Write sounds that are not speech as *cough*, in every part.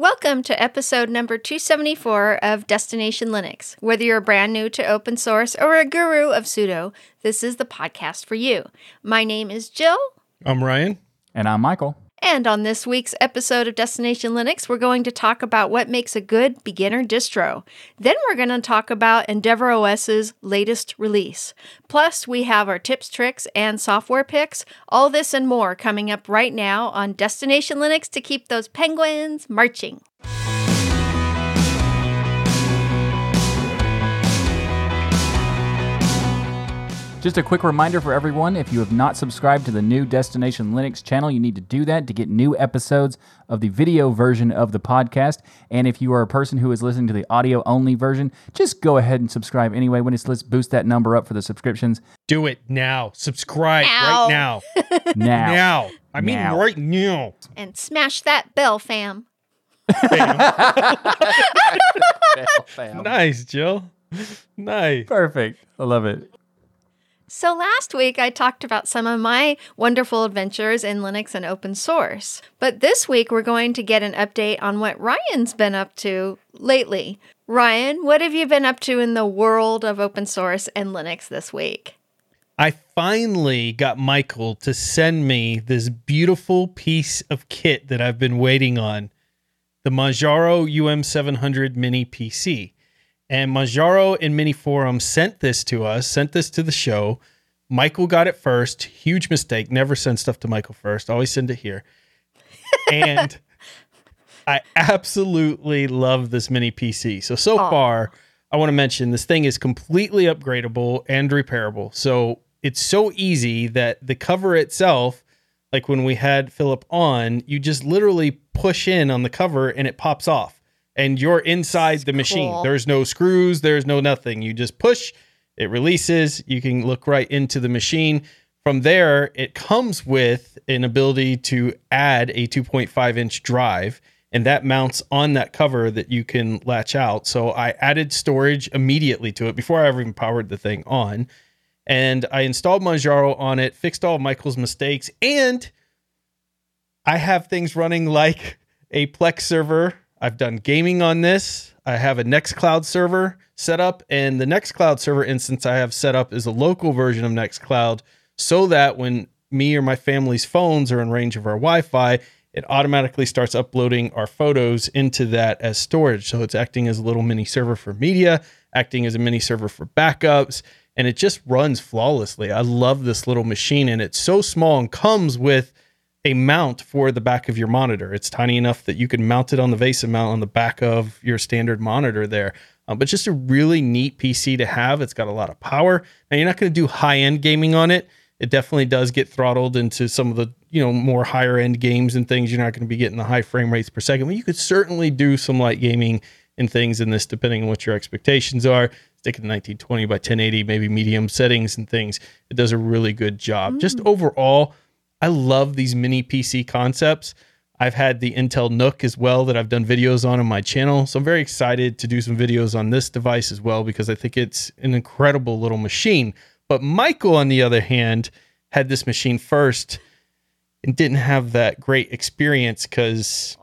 Welcome to episode number 274 of Destination Linux. Whether you're brand new to open source or a guru of sudo, this is the podcast for you. My name is Jill. I'm Ryan. And I'm Michael. And on this week's episode of Destination Linux, we're going to talk about what makes a good beginner distro. Then we're going to talk about EndeavourOS's latest release. Plus, we have our tips, tricks, and software picks. All this and more coming up right now on Destination Linux to keep those penguins marching. Just a quick reminder for everyone if you have not subscribed to the new Destination Linux channel, you need to do that to get new episodes of the video version of the podcast. And if you are a person who is listening to the audio only version, just go ahead and subscribe anyway. When it's let's boost that number up for the subscriptions. Do it now. Subscribe Now. right *laughs* now. Now. now. I mean, Now. right now. And smash that bell, fam. *laughs* *laughs* Nice, Jill. Nice. Perfect. I love it. So, last week I talked about some of my wonderful adventures in Linux and open source. But this week we're going to get an update on what Ryan's been up to lately. Ryan, what have you been up to in the world of open source and Linux this week? I finally got Michael to send me this beautiful piece of kit that I've been waiting on the Manjaro UM700 Mini PC. And Manjaro and Minisforum sent this to us, sent this to the show. Michael got it first. Huge mistake. Never send stuff to Michael first. Always send it here. and I absolutely love this mini PC. So, so Aw. far, I want to mention this thing is completely upgradable and repairable. So, it's so easy that the cover itself, like when we had Philip on, you just literally push in on the cover and it pops off. And you're inside the machine. cool. There's no screws, there's no nothing. You just push, it releases, you can look right into the machine. From there, it comes with an ability to add a 2.5 inch drive, and that mounts on that cover that you can latch out. So I added storage immediately to it before I ever even powered the thing on. And I installed Manjaro on it, fixed all of Michael's mistakes, and I have things running like a Plex server. I've done gaming on this. I have a Nextcloud server set up, and the Nextcloud server instance I have set up is a local version of Nextcloud so that when me or my family's phones are in range of our Wi Fi, it automatically starts uploading our photos into that as storage. So it's acting as a little mini server for media, acting as a mini server for backups, and it just runs flawlessly. I love this little machine, and it's so small and comes with a mount for the back of your monitor. It's tiny enough that you can mount it on the VESA mount on the back of your standard monitor there. Um, but just a really neat PC to have. It's got a lot of power. Now you're not going to do high end gaming on it. It definitely does get throttled into some of the you know more higher end games and things. You're not going to be getting the high frame rates per second, but you could certainly do some light gaming and things in this, depending on what your expectations are. Stick it to 1920 by 1080, maybe medium settings and things. It does a really good job. Just overall, I love these mini PC concepts. I've had the Intel NUC as well that I've done videos on on my channel. So I'm very excited to do some videos on this device as well because I think it's an incredible little machine. But Michael, on the other hand, had this machine first and didn't have that great experience because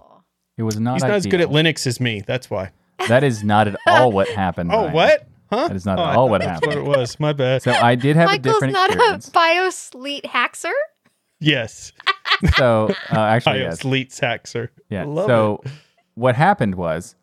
It was not he's not as good at. Linux as me. That's why. That is not at all what happened. *laughs* Oh, Ryan. what? Huh? That is not Oh, at all thought what that's happened. what it was. My bad. So I did have a Michael's different not experience. a BIOS haxer? Yes. so uh, *laughs* actually, I yes. Sleet Saxer. Yeah. Love so what happened was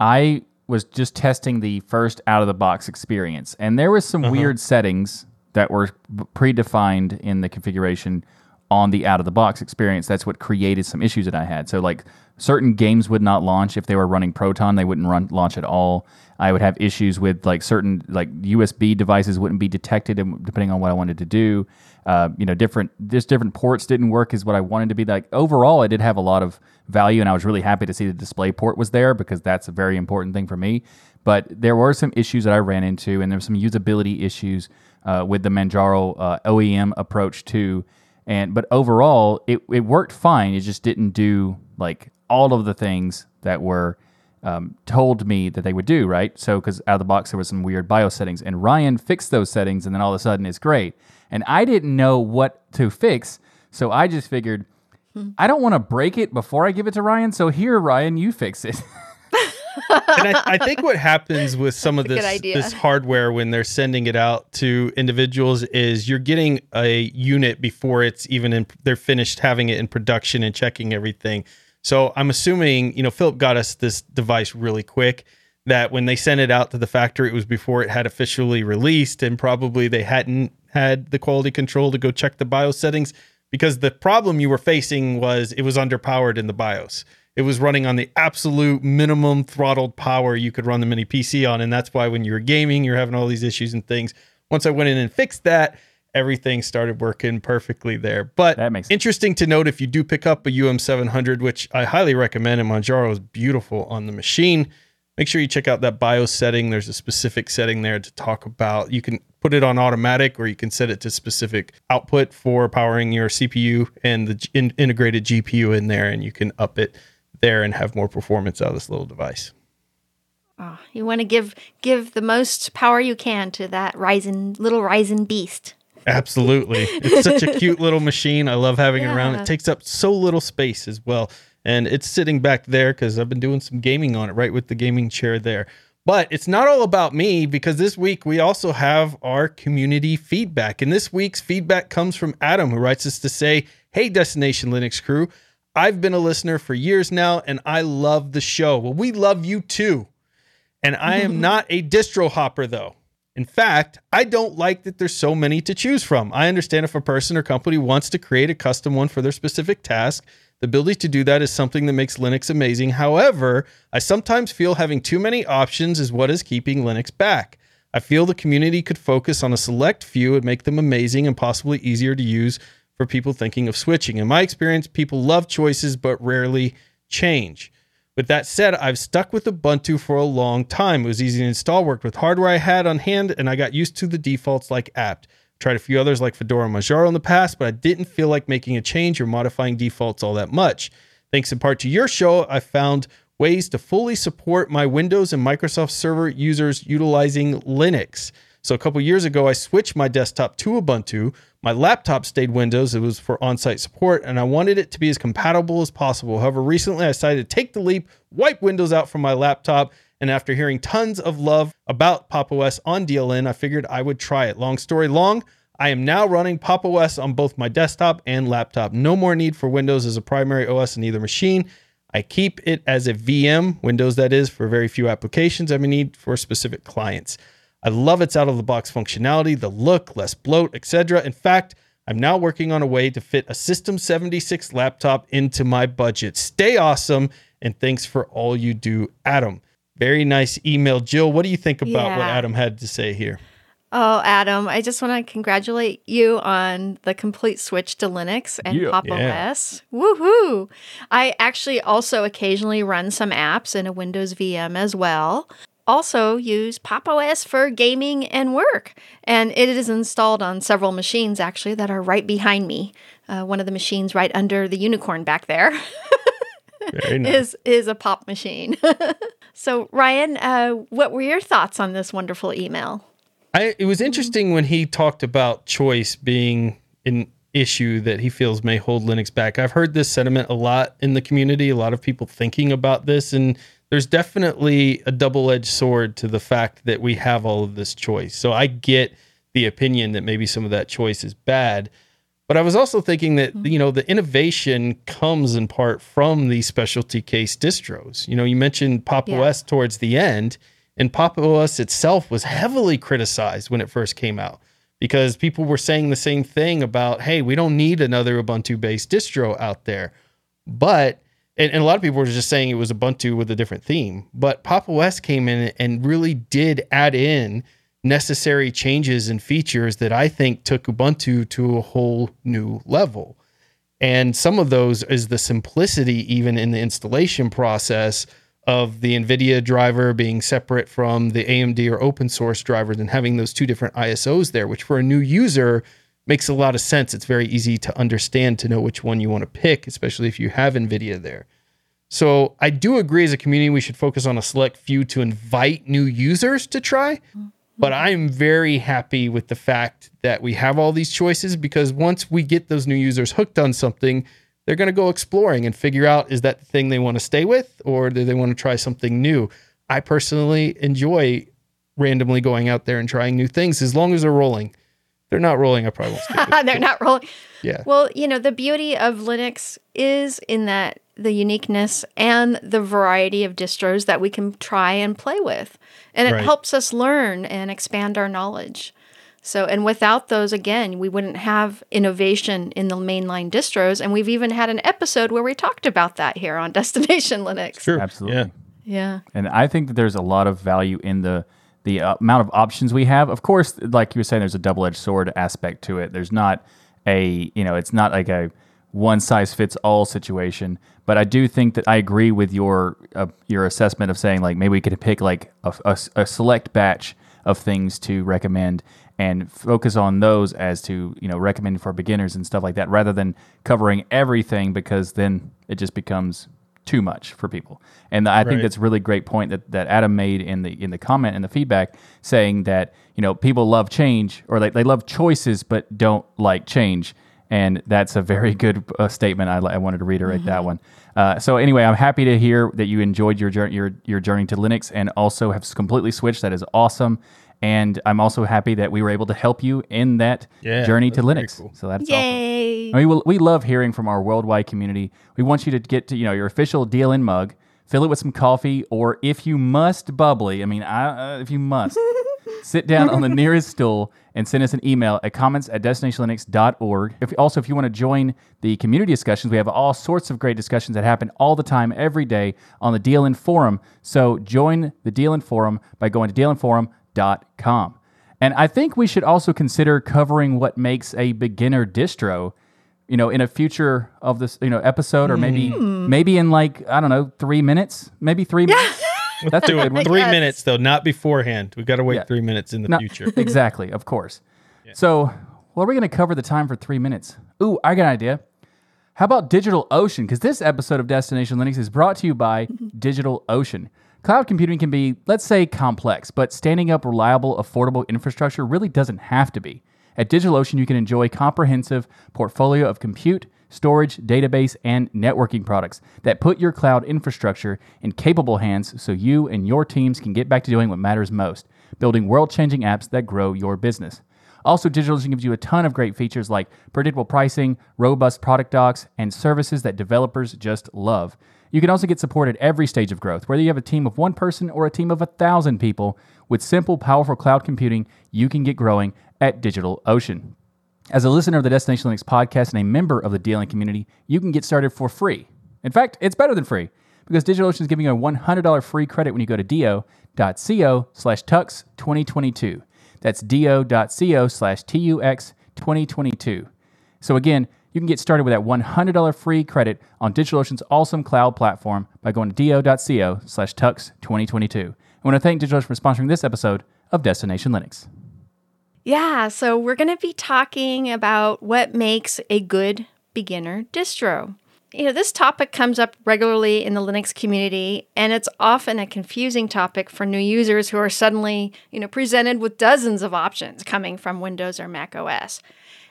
I was just testing the first out of the box experience and there was some Uh-huh. weird settings that were predefined in the configuration on the out of the box experience. That's what created some issues that I had. So like certain games would not launch if they were running Proton, they wouldn't run launch at all. I would have issues with like certain like USB devices wouldn't be detected and depending on what I wanted to do. Uh, you know, different just different ports didn't work is what I wanted to be. Like overall, I did have a lot of value, and I was really happy to see the display port was there because that's a very important thing for me. But there were some issues that I ran into, and there were some usability issues uh, with the Manjaro uh, OEM approach too. And but overall, it it worked fine. It just didn't do like all of the things that were um, told me that they would do, right? So, because out of the box there was some weird BIOS settings, and Ryan fixed those settings, and then all of a sudden it's great. And I didn't know what to fix, so I just figured, I don't want to break it before I give it to Ryan. So here, Ryan, you fix it. *laughs* and I, I, think what happens with *laughs* some of this this hardware when they're sending it out to individuals is you're getting a unit before it's even in they're finished having it in production and checking everything. So I'm assuming, you know, Philip got us this device really quick that when they sent it out to the factory, it was before it had officially released, and probably they hadn't had the quality control to go check the BIOS settings because the problem you were facing was it was underpowered in the BIOS. It was running on the absolute minimum throttled power you could run the mini PC on, and that's why when you were gaming, you're having all these issues and things. Once I went in and fixed that, everything started working perfectly there. But that makes interesting to note if you do pick up a UM700, which I highly recommend, and Manjaro is beautiful on the machine make sure you check out that BIOS setting. There's a specific setting there to talk about. You can put it on automatic or you can set it to specific output for powering your CPU and the in- integrated GPU in there, and you can up it there and have more performance out of this little device. Oh, you want to give give the most power you can to that Ryzen little Ryzen beast. Absolutely. It's such a cute *laughs* little machine. I love having yeah. it around. It takes up so little space as well and it's sitting back there because I've been doing some gaming on it, right with the gaming chair there. But it's not all about me because this week we also have our community feedback. And this week's feedback comes from Adam, who writes us to say, Hey, Destination Linux crew, I've been a listener for years now and I love the show. Well, we love you too. And I am *laughs* not a distro hopper though. In fact, I don't like that there's so many to choose from. I understand if a person or company wants to create a custom one for their specific task the ability to do that is something that makes Linux amazing. However, I sometimes feel having too many options is what is keeping Linux back. I feel the community could focus on a select few and make them amazing and possibly easier to use for people thinking of switching. In my experience, people love choices but rarely change. With that said, I've stuck with Ubuntu for a long time. It was easy to install, worked with hardware I had on hand, and I got used to the defaults like apt. Tried a few others like Fedora and Manjaro in the past, but I didn't feel like making a change or modifying defaults all that much. Thanks in part to your show, I found ways to fully support my Windows and Microsoft Server users utilizing Linux. So a couple years ago, I switched my desktop to Ubuntu. My laptop stayed Windows. It was for on-site support, and I wanted it to be as compatible as possible. However, recently I decided to take the leap, wipe Windows out from my laptop, and after hearing tons of love about Pop! OS on DLN, I figured I would try it. Long story long, I am now running Pop! OS on both my desktop and laptop. No more need for Windows as a primary OS in either machine. I keep it as a VM, Windows that is, for very few applications I may need for specific clients. I love its out of the box functionality, the look, less bloat, etc. In fact, I'm now working on a way to fit a System 76 laptop into my budget. Stay awesome, and thanks for all you do, Adam. Very nice email. Jill, what do you think about yeah. what Adam had to say here? Oh, Adam, I just want to congratulate you on the complete switch to Linux and yeah. Pop! Yeah. OS. Woohoo! I actually also occasionally run some apps in a Windows VM as well. Also use Pop! OS for gaming and work. And it is installed on several machines actually that are right behind me. Uh, one of the machines right under the unicorn back there. *laughs* nice. is is a pop machine. *laughs* so Ryan, uh, what were your thoughts on this wonderful email? I, it was interesting when he talked about choice being an issue that he feels may hold Linux back. I've heard this sentiment a lot in the community, a lot of people thinking about this, and there's definitely a double edged sword to the fact that we have all of this choice. So I get the opinion that maybe some of that choice is bad. But I was also thinking that mm-hmm. you know the innovation comes in part from these specialty case distros. You know, you mentioned Pop! yeah. OS towards the end, and Pop! OS itself was heavily criticized when it first came out because people were saying the same thing about, hey, we don't need another Ubuntu-based distro out there. But and, and, a lot of people were just saying it was Ubuntu with a different theme. But Pop! OS came in and really did add in necessary changes and features that I think took Ubuntu to a whole new level. And some of those is the simplicity, even in the installation process, of the NVIDIA driver being separate from the AMD or open source drivers and having those two different ISOs there, which for a new user makes a lot of sense. It's very easy to understand to know which one you want to pick, especially if you have NVIDIA there. So I do agree as a community, we should focus on a select few to invite new users to try. Mm-hmm. But mm-hmm. I'm very happy with the fact that we have all these choices because once we get those new users hooked on something, they're going to go exploring and figure out is that the thing they want to stay with or do they want to try something new. I personally enjoy randomly going out there and trying new things as long as they're rolling. They're not rolling. I probably won't. They're not rolling. Yeah. Well, you know, the beauty of Linux is in that the uniqueness and the variety of distros that we can try and play with. And it Right. helps us learn and expand our knowledge. So, and without those, again, we wouldn't have innovation in the mainline distros. And we've even had an episode where we talked about that here on *laughs* Destination Linux. Sure. Absolutely. Yeah. Yeah. And I think that there's a lot of value in the the uh, amount of options we have. Of course, like you were saying, there's a double edged sword aspect to it. There's not a you know, it's not like a one size fits all situation. But I do think that I agree with your uh, your assessment of saying like maybe we could pick like a, a, a select batch of things to recommend and focus on those as to you know recommending for beginners and stuff like that rather than covering everything because then it just becomes too much for people. And I think Right. that's a really great point that, that Adam made in the in the comment and the feedback saying that you know people love change or they, they love choices but don't like change. And that's a very *laughs* good uh, statement. I, I wanted to reiterate that one. Uh, so anyway, I'm happy to hear that you enjoyed your journey your your journey to Linux and also have completely switched. That is awesome. And I'm also happy that we were able to help you in that Yeah, journey to Linux. cool. So that's awesome. Yay. I mean, we, we love hearing from our worldwide community. We want you to get to you know your official DLN mug, fill it with some coffee, or if you must, bubbly. I mean, I, uh, if you must, *laughs* sit down on the *laughs* nearest stool and send us an email at comments at destinationlinux.org. If also if you want to join the community discussions, we have all sorts of great discussions that happen all the time, every day on the DLN forum. So join the DLN forum by going to dlnforum.com. And I think we should also consider covering what makes a beginner distro, you know, in a future of this, you know, episode or maybe hmm. maybe in like, I don't know, 3 minutes, maybe 3 minutes. That's a good one. three Yes. minutes though, not beforehand. We've got to wait Yeah. three minutes in the No, future. *laughs* exactly, of course. So, well, are we going to cover the time for 3 minutes? Ooh, I got an idea. How about Digital Ocean? Because this episode of Destination Linux is brought to you by *laughs* Digital Ocean. Cloud computing can be, let's say, complex, but standing up reliable, affordable infrastructure really doesn't have to be. At DigitalOcean, you can enjoy a comprehensive portfolio of compute, storage, database, and networking products that put your cloud infrastructure in capable hands so you and your teams can get back to doing what matters most, building world-changing apps that grow your business. Also, DigitalOcean gives you a ton of great features like predictable pricing, robust product docs, and services that developers just love. You can also get support at every stage of growth, whether you have a team of one person or a team of a thousand people. With simple, powerful cloud computing, you can get growing at DigitalOcean. As a listener of the Destination Linux podcast and a member of the DLN community, you can get started for free. In fact, it's better than free because DigitalOcean is giving you a $100 free credit when you go to do.co slash tux 2022. That's do.co slash tux 2022. So again, you can get started with that $100 free credit on DigitalOcean's awesome cloud platform by going to do.co slash tux 2022. I want to thank DigitalOcean for sponsoring this episode of Destination Linux. Yeah, so we're going to be talking about what makes a good beginner distro. You know, this topic comes up regularly in the Linux community, and it's often a confusing topic for new users who are suddenly, you know, presented with dozens of options coming from Windows or Mac OS.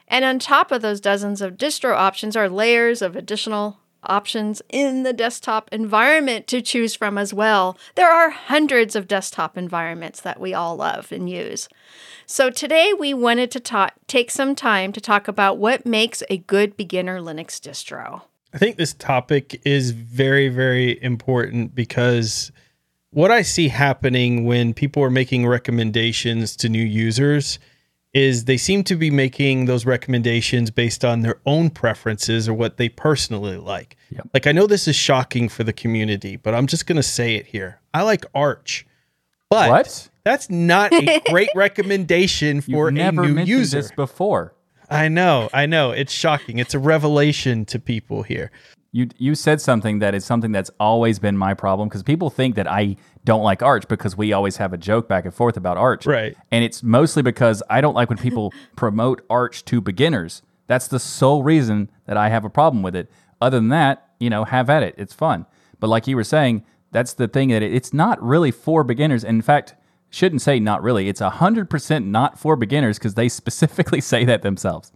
And on top of those dozens of distro options are layers of additional options in the desktop environment to choose from as well. There are hundreds of desktop environments that we all love and use. So today we wanted to ta- take some time to talk about what makes a good beginner Linux distro. I think this topic is very, very important because what I see happening when people are making recommendations to new users is they seem to be making those recommendations based on their own preferences or what they personally like. Yep. Like I know this is shocking for the community, but I'm just going to say it here. I like Arch. But What? that's not a great *laughs* recommendation for You've never a new mentioned user. this before. I know, I know. It's shocking. It's a revelation to people here. You you said something that is something that's always been my problem because people think that I don't like Arch because we always have a joke back and forth about Arch. Right. And it's mostly because I don't like when people *laughs* promote Arch to beginners. That's the sole reason that I have a problem with it. Other than that, you know, have at it. It's fun. But like you were saying, that's the thing that it, it's not really for beginners. And In fact, shouldn't say not really. It's 100% not for beginners because they *laughs* specifically say that themselves.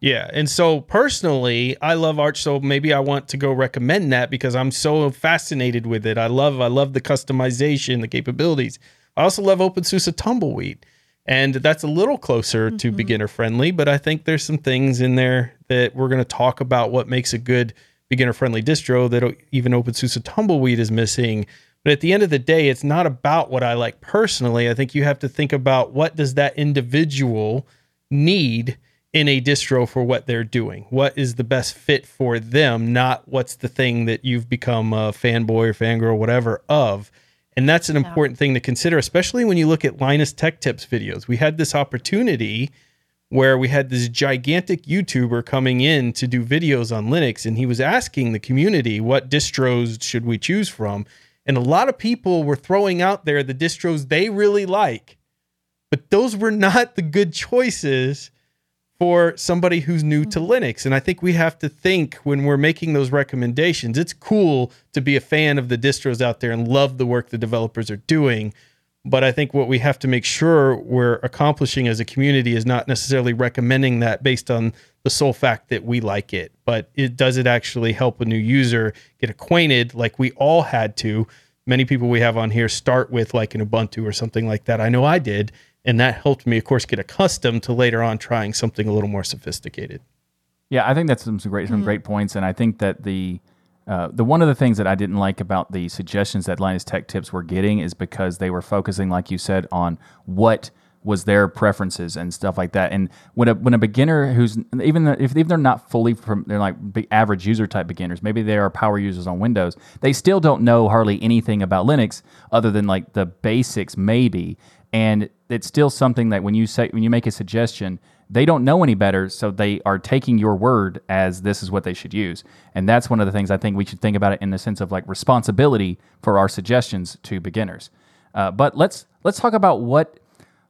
Yeah. And so personally, I love Arch. So maybe I want to go recommend that because I'm so fascinated with it. I love I love the customization, the capabilities. I also love OpenSUSE Tumbleweed. And that's a little closer mm-hmm. to beginner friendly, but I think there's some things in there that we're going to talk about what makes a good beginner friendly distro that even OpenSUSE Tumbleweed is missing. But at the end of the day, it's not about what I like personally. I think you have to think about what does that individual need in a distro for what they're doing. What is the best fit for them, not what's the thing that you've become a fanboy or fangirl, whatever, of. And that's an important thing to consider, especially when you look at Linus Tech Tips videos. We had this opportunity where we had this gigantic YouTuber coming in to do videos on Linux, and he was asking the community, what distros should we choose from? And a lot of people were throwing out there the distros they really like, but those were not the good choices for somebody who's new to mm-hmm. Linux. And I think we have to think when we're making those recommendations, it's cool to be a fan of the distros out there and love the work the developers are doing. But I think what we have to make sure we're accomplishing as a community is not necessarily recommending that based on the sole fact that we like it, but it does it actually help a new user get acquainted like we all had to. Many people we have on here start with like an Ubuntu or something like that. I know I did and that helped me, of course, get accustomed to later on trying something a little more sophisticated. Yeah, I think that's some, some great some mm-hmm. great points, and I think that the uh, the one of the things that I didn't like about the suggestions that Linus Tech Tips were getting is because they were focusing, like you said, on what was their preferences and stuff like that. And when a when a beginner who's even if, if they're not fully from they're like average user type beginners, maybe they are power users on Windows, they still don't know hardly anything about Linux other than like the basics maybe and it's still something that when you say when you make a suggestion they don't know any better so they are taking your word as this is what they should use. And that's one of the things i think we should think about it in the sense of like responsibility for our suggestions to beginners. Uh, but let's let's talk about what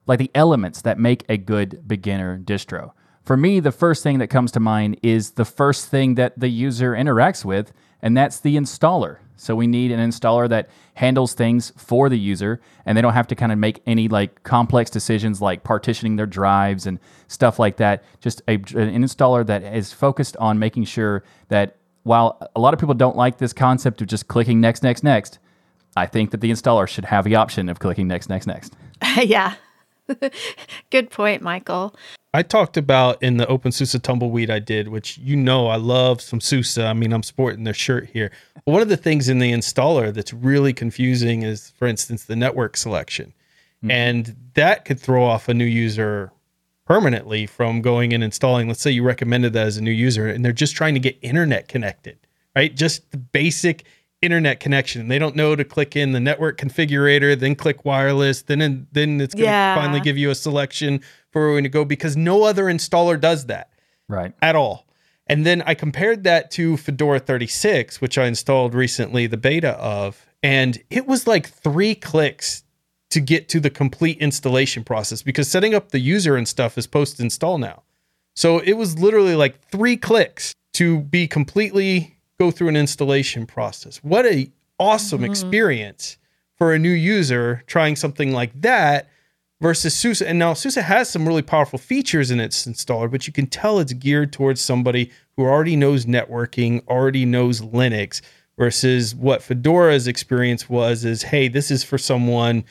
like the elements that make a good beginner distro. For me the first thing that comes to mind is the first thing that the user interacts with and that's the installer so we need an installer that handles things for the user and they don't have to kind of make any like complex decisions like partitioning their drives and stuff like that. Just a, an installer that is focused on making sure that while a lot of people don't like this concept of just clicking next, next, next, I think that the installer should have the option of clicking next, next, next. *laughs* yeah. *laughs* Good point, Michael. I talked about in the OpenSUSE tumbleweed I did, which you know I love some SUSE. I mean, I'm sporting their shirt here. One of the things in the installer that's really confusing is, for instance, the network selection. Mm-hmm. And that could throw off a new user permanently from going and installing. Let's say you recommended that as a new user and they're just trying to get internet connected, right? Just the basic internet connection. They don't know to click in the network configurator, then click wireless, then then it's going to yeah. finally give you a selection for where we to go because no other installer does that. Right. At all. And then I compared that to Fedora 36, which I installed recently, the beta of, and it was like three clicks to get to the complete installation process because setting up the user and stuff is post install now. So it was literally like three clicks to be completely go through an installation process. What a awesome mm-hmm. experience for a new user trying something like that versus SUSE. And now SUSE has some really powerful features in its installer, but you can tell it's geared towards somebody who already knows networking, already knows Linux, versus what Fedora's experience was is, hey, this is for someone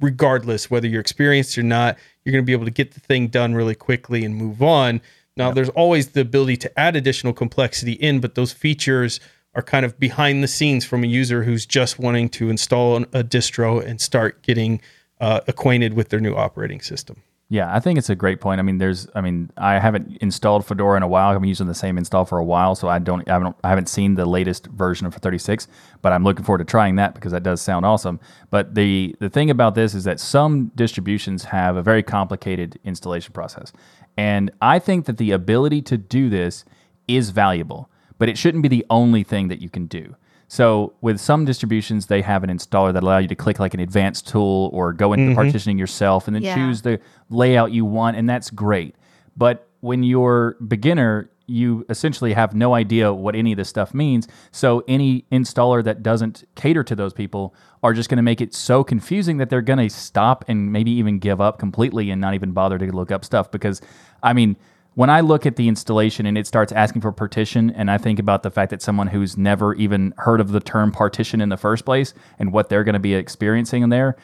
regardless whether you're experienced or not, you're going to be able to get the thing done really quickly and move on. Now, yep. there's always the ability to add additional complexity in, but those features are kind of behind the scenes from a user who's just wanting to install a distro and start getting uh, acquainted with their new operating system. Yeah, I think it's a great point. I mean, there's, I mean, I haven't installed Fedora in a while. I've been using the same install for a while, so I don't, I haven't, I haven't seen the latest version of 36. But I'm looking forward to trying that because that does sound awesome. But the the thing about this is that some distributions have a very complicated installation process, and I think that the ability to do this is valuable, but it shouldn't be the only thing that you can do. So with some distributions, they have an installer that allow you to click like an advanced tool or go into mm-hmm. partitioning yourself and then yeah. choose the layout you want, and that's great. But when you're beginner, you essentially have no idea what any of this stuff means. So any installer that doesn't cater to those people are just going to make it so confusing that they're going to stop and maybe even give up completely and not even bother to look up stuff because I mean when I look at the installation and it starts asking for partition, and I think about the fact that someone who's never even heard of the term partition in the first place and what they're going to be experiencing in there,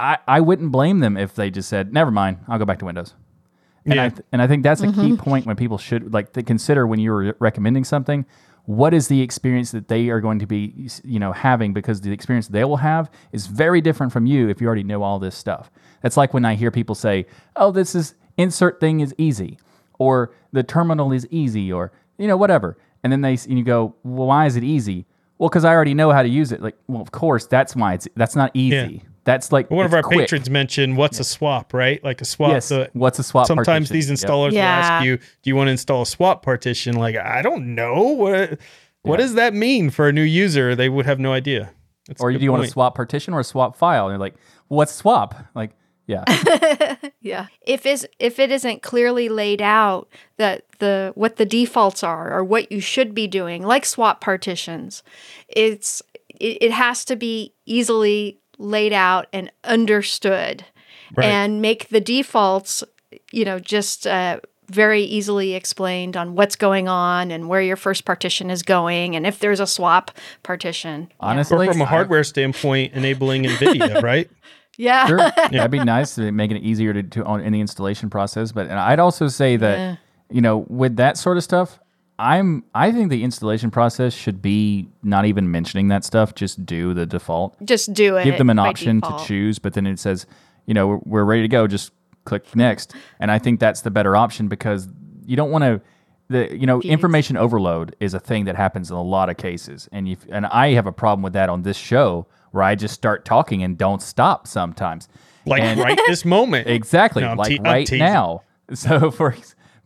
I, I wouldn't blame them if they just said, "Never mind, I'll go back to Windows." And I th- and I think that's a key mm-hmm. point when people should like to consider when you're recommending something. What is the experience that they are going to be, you know, having? Because the experience they will have is very different from you if you already know all this stuff. That's like when I hear people say, "Oh, this is insert thing is easy," or "the terminal is easy," or you know, whatever. And then they and you go, "Well, why is it easy?" Well, because I already know how to use it. Like, well, of course, that's why it's that's not easy. That's like One of our quick. patrons mentioned what's a swap, right? Like a swap. Yes. so What's a swap? sometimes partition? these Yep. installers will ask you, "Do you want to install a swap partition?" Like, I don't know what what does that mean for a new user? They would have no idea. That's or good do you want a swap partition or a swap file? And you're like, what's swap? Like, yeah, *laughs* Yeah. If is if it isn't clearly laid out that the what the defaults are or what you should be doing, like swap partitions, it's it, it has to be easily laid out and understood, Right. and make the defaults, you know, just uh, very easily explained on what's going on and where your first partition is going, and if there's a swap partition. honestly, Or from a hardware standpoint, enabling NVIDIA, *laughs* right? Yeah. Sure, *laughs* that'd be nice to make it easier to, to own in the installation process. But and I'd also say that Yeah. you know with that sort of stuff, I'm I think the installation process should be not even mentioning that stuff. Just do the default. Just do it. Give them an option default. to choose, but then it says, you know, we're, we're ready to go. Just click next. And I think that's the better option because you don't want to. The you know information overload is a thing that happens in a lot of cases, and you and I have a problem with that on this show where I just start talking and don't stop sometimes. Like And- right this moment. *laughs* Exactly, No, like te- right now. *laughs* So for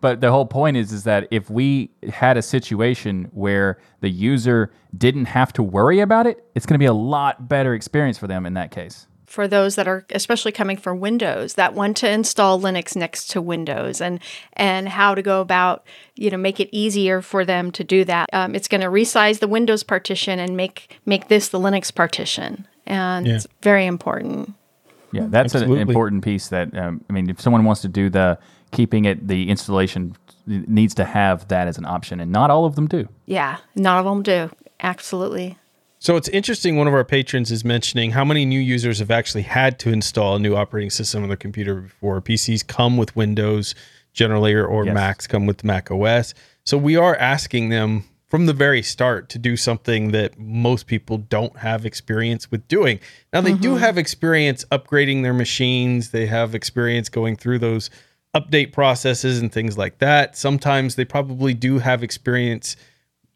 but the whole point is is that if we had a situation where the user didn't have to worry about it, it's going to be a lot better experience for them in that case. For those that are especially coming from Windows that want to install Linux next to Windows and and how to go about you know make it easier for them to do that. Um, it's going to resize the Windows partition and make make this the Linux partition, and Yeah. it's very important. Yeah, that's an important piece. That um, I mean, if someone wants to do the keeping it, the installation needs to have that as an option, and not all of them do. Yeah, none of them do. Absolutely. So it's interesting. One of our patrons is mentioning how many new users have actually had to install a new operating system on their computer before. PCs come with Windows generally, or, or Yes. Macs come with Mac OS. So we are asking them from the very start to do something that most people don't have experience with doing. Now they do mm-hmm. have experience upgrading their machines. They have experience going through those update processes and things like that. Sometimes they probably do have experience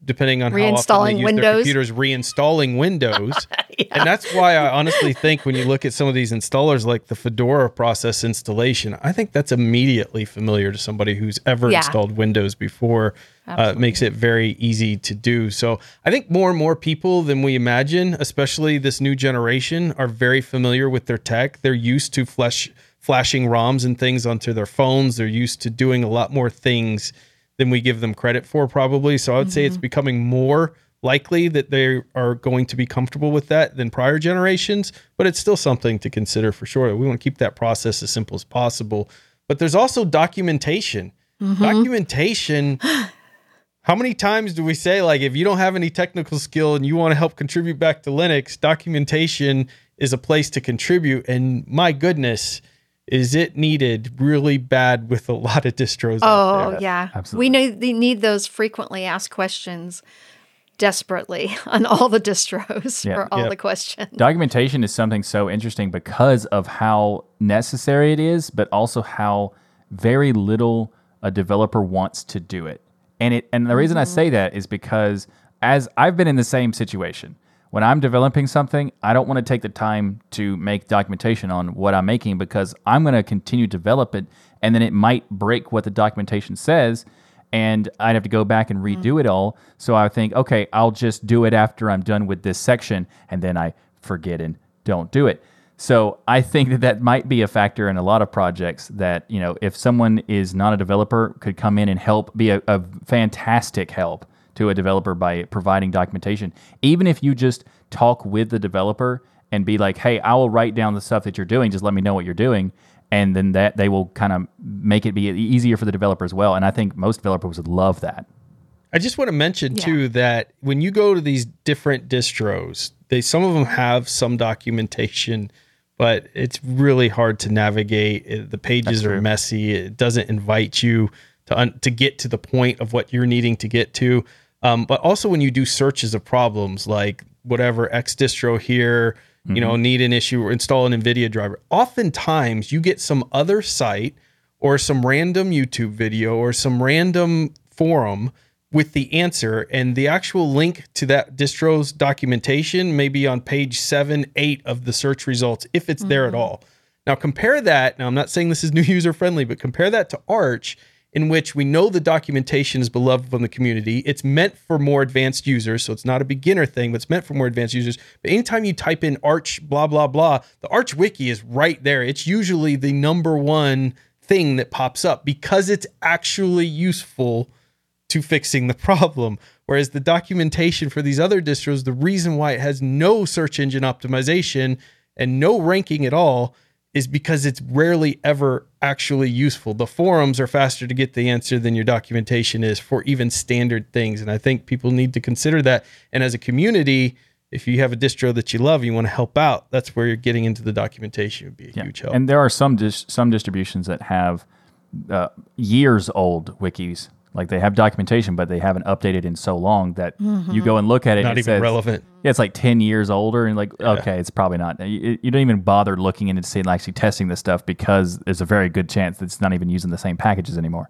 depending on how often they use their Windows. computers reinstalling Windows. *laughs* And that's why I honestly think when you look at some of these installers like the Fedora process installation, I think that's immediately familiar to somebody who's ever Yeah. installed Windows before. Uh, makes it very easy to do. So I think more and more people than we imagine, especially this new generation, are very familiar with their tech. They're used to flash, flashing ROMs and things onto their phones. They're used to doing a lot more things than we give them credit for, probably. So I would say it's mm-hmm. becoming more likely that they are going to be comfortable with that than prior generations, but it's still something to consider for sure. We want to keep that process as simple as possible. But there's also documentation. Mm-hmm. Documentation. *gasps* How many times do we say, like, if you don't have any technical skill and you want to help contribute back to Linux, documentation is a place to contribute? And my goodness, is it needed really bad with a lot of distros out Oh there? yeah, absolutely. we know they need those frequently asked questions desperately *laughs* on all the distros Yeah. for all Yep. the questions. Documentation is something so interesting because of how necessary it is, but also how very little a developer wants to do it. And it and the reason I mm-hmm. say that is because as I've been in the same situation. When I'm developing something, I don't want to take the time to make documentation on what I'm making because I'm going to continue to develop it and then it might break what the documentation says and I'd have to go back and redo mm. it all. So I think, okay, I'll just do it after I'm done with this section, and then I forget and don't do it. So I think that that might be a factor in a lot of projects. That you know, if someone is not a developer, could come in and help, be a, a fantastic help to a developer by providing documentation. Even if you just talk with the developer and be like, "Hey, I will write down the stuff that you're doing. Just let me know what you're doing." and then that they will kind of make it be easier for the developer as well. And I think most developers would love that. I just want to mention Yeah. too that when you go to these different distros, they some of them have some documentation, but it's really hard to navigate. The pages are messy. It doesn't invite you to un- to get to the point of what you're needing to get to. Um, but also when you do searches of problems like whatever X distro here, you know, need an issue or install an NVIDIA driver. Oftentimes you get some other site or some random YouTube video or some random forum with the answer and the actual link to that distro's documentation may be on page seven, eight of the search results, if it's there at all. Now compare that. Now I'm not saying this is new *laughs* user friendly, but compare that to Arch, in which we know the documentation is beloved from the community. It's meant for more advanced users, so it's not a beginner thing, but it's meant for more advanced users. But anytime you type in Arch blah blah blah, the Arch wiki is right there. It's usually the number one thing that pops up because it's actually useful to fixing the *laughs* problem. Whereas the documentation for these other distros, the reason why it has no search engine optimization and no ranking at all is because it's rarely ever actually useful. The forums are faster to get the answer than your documentation is for even standard things. And I think people need to consider that. And as a community, if you have a distro that you love, you want to help out, that's where you're getting into the documentation would be a huge help. And there are some dis- some distributions that have uh, years old wikis. Like they have documentation, but they haven't updated in so long that you go and look at it. Not and it even says- relevant. Yeah, it's like ten years older, and like okay, it's probably not. You, you don't even bother looking into see actually testing this stuff because there's a very good chance that it's not even using the same packages anymore.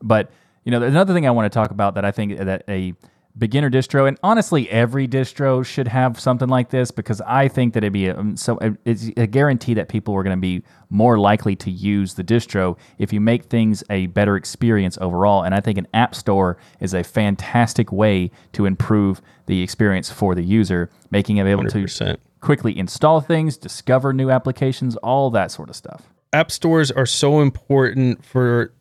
But you know, another thing I want to talk about that I think that a beginner distro, and honestly, every distro should have something like this because I think that it'd be a, um, so it's a guarantee that people are going to be more likely to use the distro if you make things a better experience overall. And I think an app store is a fantastic way to improve the experience for the user, making it able to 100%. quickly install things, discover new applications, all that sort of stuff. app stores are so important for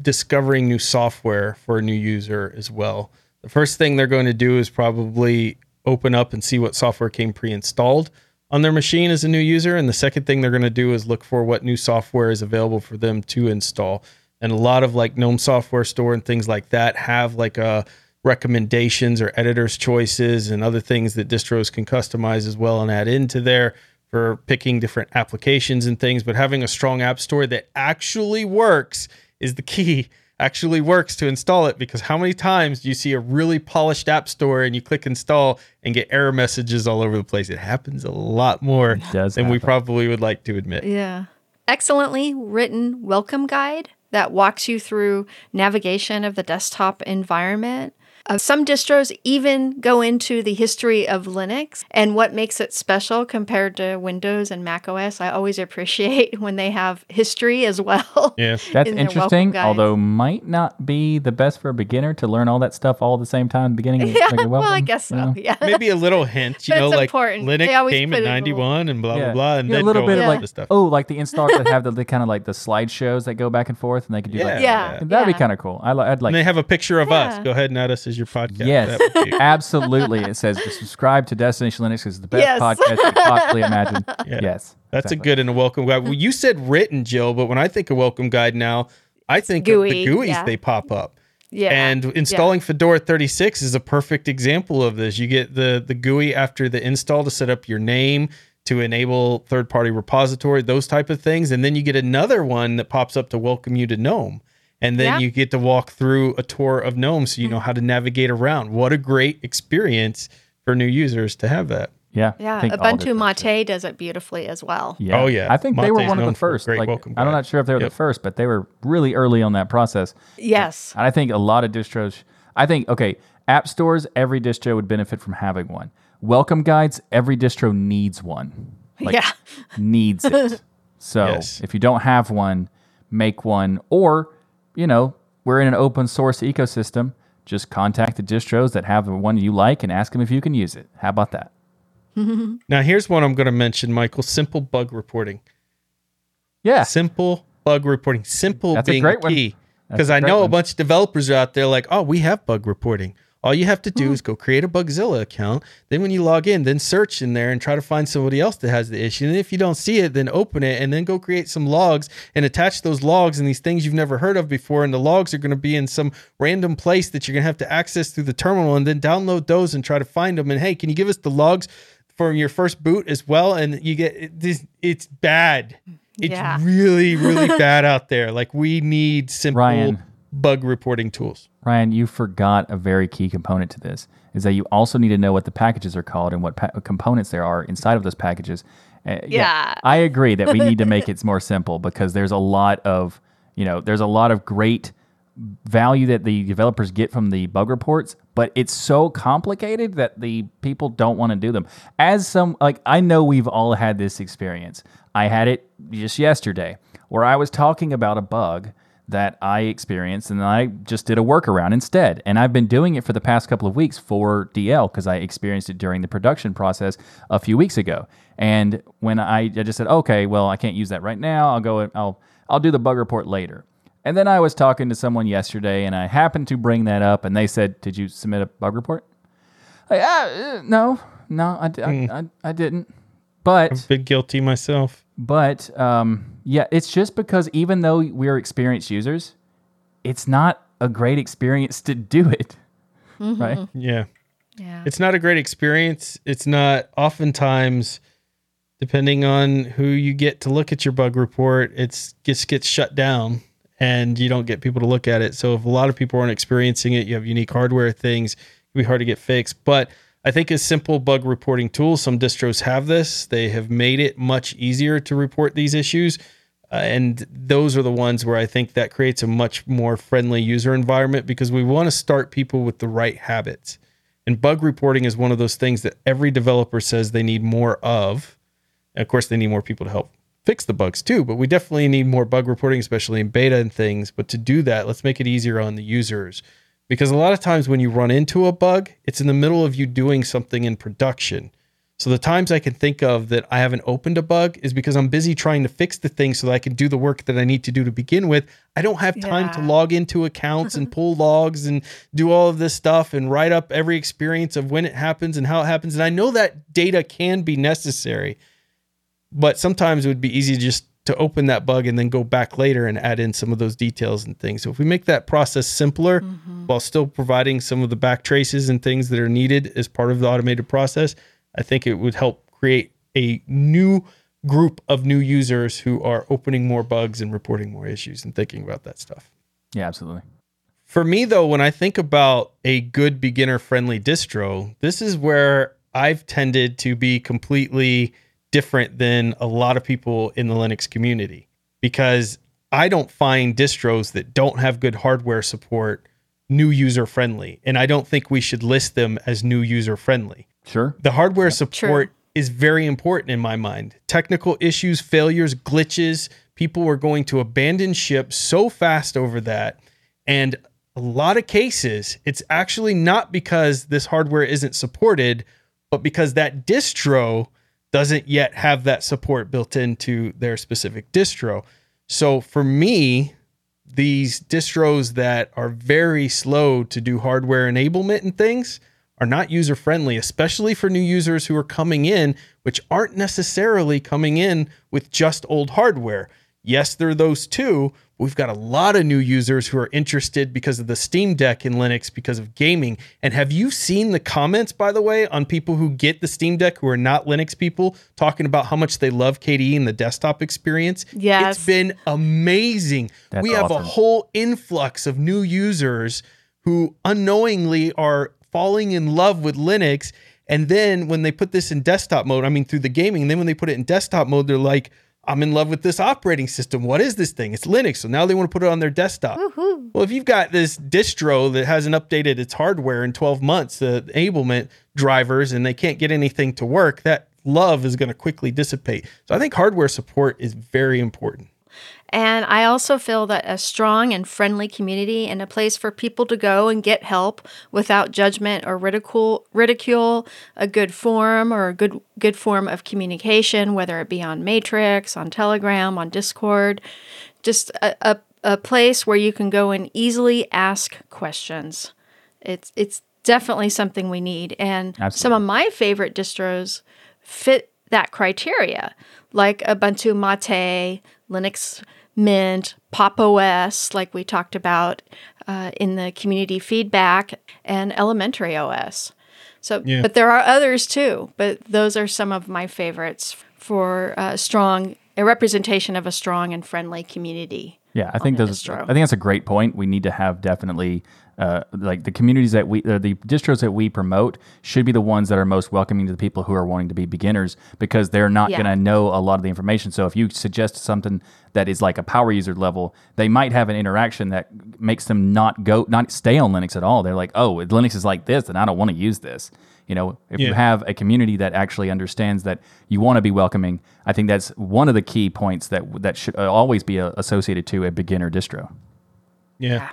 discovering new software for a new user as well. The first thing they're going to do is probably open up and see what software came pre-installed on their machine as a new user and the second thing they're going to do is look for what new software is available for them to install. And a lot of like GNOME software store and things like that have like a recommendations or editor's choices and other things that distros can customize as well and add into there for picking different applications and things. But having a strong app store that actually works is the key. Actually works to install it because how many times do you see a really polished app store and you click install and get error messages all over the place? It happens a lot more does than we probably would like to admit. Yeah. Excellently written welcome guide that walks you through navigation of the desktop environment. Uh, some distros even go into the history of Linux and what makes it special compared to Windows and Mac OS. I always appreciate *laughs* when they have history as well. *laughs* Yeah. That's in interesting, although might not be the best for a beginner to learn all that stuff all at the same time at the beginning. Yeah, like a *laughs* well, I welcome, guess you know? Yeah. Maybe a little hint, you know, like important. Linux They always came put in it in the little- 91 and blah, blah, blah. And Yeah, then a little bit into of the like stuff. oh, like the installers that have the, the kind of like the slideshows that go back and forth, and they could do like Yeah. that'd be kind of cool. I li- I'd like and they have a picture of us. Go ahead and add us as your podcast. Yes, That would be- absolutely. It says to subscribe to Destination Linux because it's the best Yes. podcast you could possibly imagine. *laughs* Yeah. Yes, That's exactly. a good and a welcome guide. Well, you said written, Jill, but when I think of welcome guide now, I think of the GUIs yeah. they pop up. Yeah. And installing Fedora 36 is a perfect example of this. You get the the GUI after the install to set up your name, to enable third-party repository, those type of things, and then you get another one that pops up to welcome you to GNOME. And then Yeah. you get to walk through a tour of GNOME so you know mm-hmm. how to navigate around. What a great experience for new users to have that. Yeah, Yeah. Ubuntu different- Mate does it beautifully as well. Yeah. Oh, yeah. I think they were one of the first. great Like, welcome I'm guide. not sure if they were Yep. the first, but they were really early on that process. Yes. And I think a lot of distros. I think okay, app stores. Every distro would benefit from having one. Welcome guides. Every distro needs one. Like, yeah. needs it. *laughs* So Yes. if you don't have one, make one. Or you know, we're in an open source ecosystem. Just contact the distros that have the one you like and ask them if you can use it. How about that? *laughs* Now, here's one I'm going to mention, Michael simple bug reporting. Yeah. simple bug reporting. Simple That's a being great the key. Because a I great know a one. bunch of developers are out there like, oh, we have bug reporting. All you have to Hmm. do is go create a Bugzilla account. Then when you log in, then search in there and try to find somebody else that has the issue. And if you don't see it, then open it and then go create some logs and attach those logs and these things you've never heard of before. And the logs are going to be in some random place that you're going to have to access through the terminal and then download those and try to find them. And hey, can you give us the logs for your first boot as well? And you get this, it's bad. It's Yeah. really, really *laughs* bad out there. Like we need simple Ryan. bug reporting tools. Ryan, you forgot a very key component to this is that you also need to know what the packages are called and what pa- components there are inside of those packages. Uh, Yeah. I agree that we need to make it more simple because there's a lot of, you know, there's a lot of great value that the developers get from the bug reports, but it's so complicated that the people don't want to do them. As some like I know we've all had this experience. I had it just yesterday where I was talking about a bug that I experienced and I just did a workaround instead. And I've been doing it for the past couple of weeks for DL because I experienced it during the production process a few weeks ago. And when I, I just said, okay, well, I can't use that right now. I'll go, I'll, I'll do the bug report later. And then I was talking to someone yesterday and I happened to bring that up and they said, did you submit a bug report? Like, ah, uh, no, no, I, I, I, I didn't. But I've Been guilty myself. but um, yeah, it's just because even though we're experienced users, it's not a great experience to do it, mm-hmm. right? Yeah. Yeah. It's not a great experience. It's not oftentimes depending on who you get to look at your bug report, it's just gets shut down and you don't get people to look at it. So if a lot of people aren't experiencing it, you have unique hardware things, it'd be hard to get fixed. But I think a simple bug reporting tool, some distros have this. They have made it much easier to report these issues. Uh, and those are the ones where I think that creates a much more friendly user environment because we want to start people with the right habits. And bug reporting is one of those things that every developer says they need more of. And of course, they need more people to help fix the bugs too, but we definitely need more bug reporting, especially in beta and things. But to do that, let's make it easier on the users. Because a lot of times when you run into a bug, it's in the middle of you doing something in production. So the times I can think of that I haven't opened a bug is because I'm busy trying to fix the thing so that I can do the work that I need to do to begin with. I don't have time to log into accounts and pull *laughs* logs and do all of this stuff and write up every experience of when it happens and how it happens. And I know that data can be necessary, but sometimes it would be easy just to open that bug and then go back later and add in some of those details and things. So if we make that process simpler mm-hmm. while still providing some of the back traces and things that are needed as part of the automated process, I think it would help create a new group of new users who are opening more bugs and reporting more issues and thinking about that stuff. Yeah, absolutely. For me, though, when I think about a good beginner friendly distro, this is where I've tended to be completely different than a lot of people in the Linux community because I don't find distros that don't have good hardware support new user friendly. And I don't think we should list them as new user friendly. Sure. The hardware support is very important in my mind. Technical issues, failures, glitches, people were going to abandon ship so fast over that. And a lot of cases, it's actually not because this hardware isn't supported, but because that distro doesn't yet have that support built into their specific distro. So for me, these distros that are very slow to do hardware enablement and things are not user friendly, especially for new users who are coming in, which aren't necessarily coming in with just old hardware. Yes, there are those too. We've got a lot of new users who are interested because of the Steam Deck in Linux, because of gaming. And have you seen the comments, by the way, on people who get the Steam Deck who are not Linux people talking about how much they love KDE and the desktop experience? Yes. It's been amazing. That's we have a whole influx of new users who unknowingly are falling in love with Linux. And then when they put this in desktop mode, I mean, through the gaming, and then when they put it in desktop mode, they're like, I'm in love with this operating system. What is this thing? It's Linux. So now they want to put it on their desktop. Well, if you've got this distro that hasn't updated its hardware in 12 months, the enablement drivers, and they can't get anything to work, that love is going to quickly dissipate. So I think hardware support is very important. And I also feel that a strong and friendly community and a place for people to go and get help without judgment or ridicule, ridicule a good forum or a good good form of communication, whether it be on Matrix, on Telegram, on Discord, just a, a, a place where you can go and easily ask questions. It's it's definitely something we need. And some of my favorite distros fit that criteria, like Ubuntu Mate, Linux Mint, Pop OS, like we talked about uh, in the community feedback, and Elementary OS. So, Yeah. but there are others too. But those are some of my favorites for uh, strong a representation of a strong and friendly community. Yeah, I think those. I think that's a great point. We need to have definitely uh, like the communities that we, uh, the distros that we promote should be the ones that are most welcoming to the people who are wanting to be beginners because they're not Yeah. going to know a lot of the information. So if you suggest something that is like a power user level, they might have an interaction that makes them not go, not stay on Linux at all. They're like, oh, Linux is like this, and I don't want to use this. You know, if you have a community that actually understands that you want to be welcoming, I think that's one of the key points that that should uh, always be uh, associated to a beginner distro. Yeah.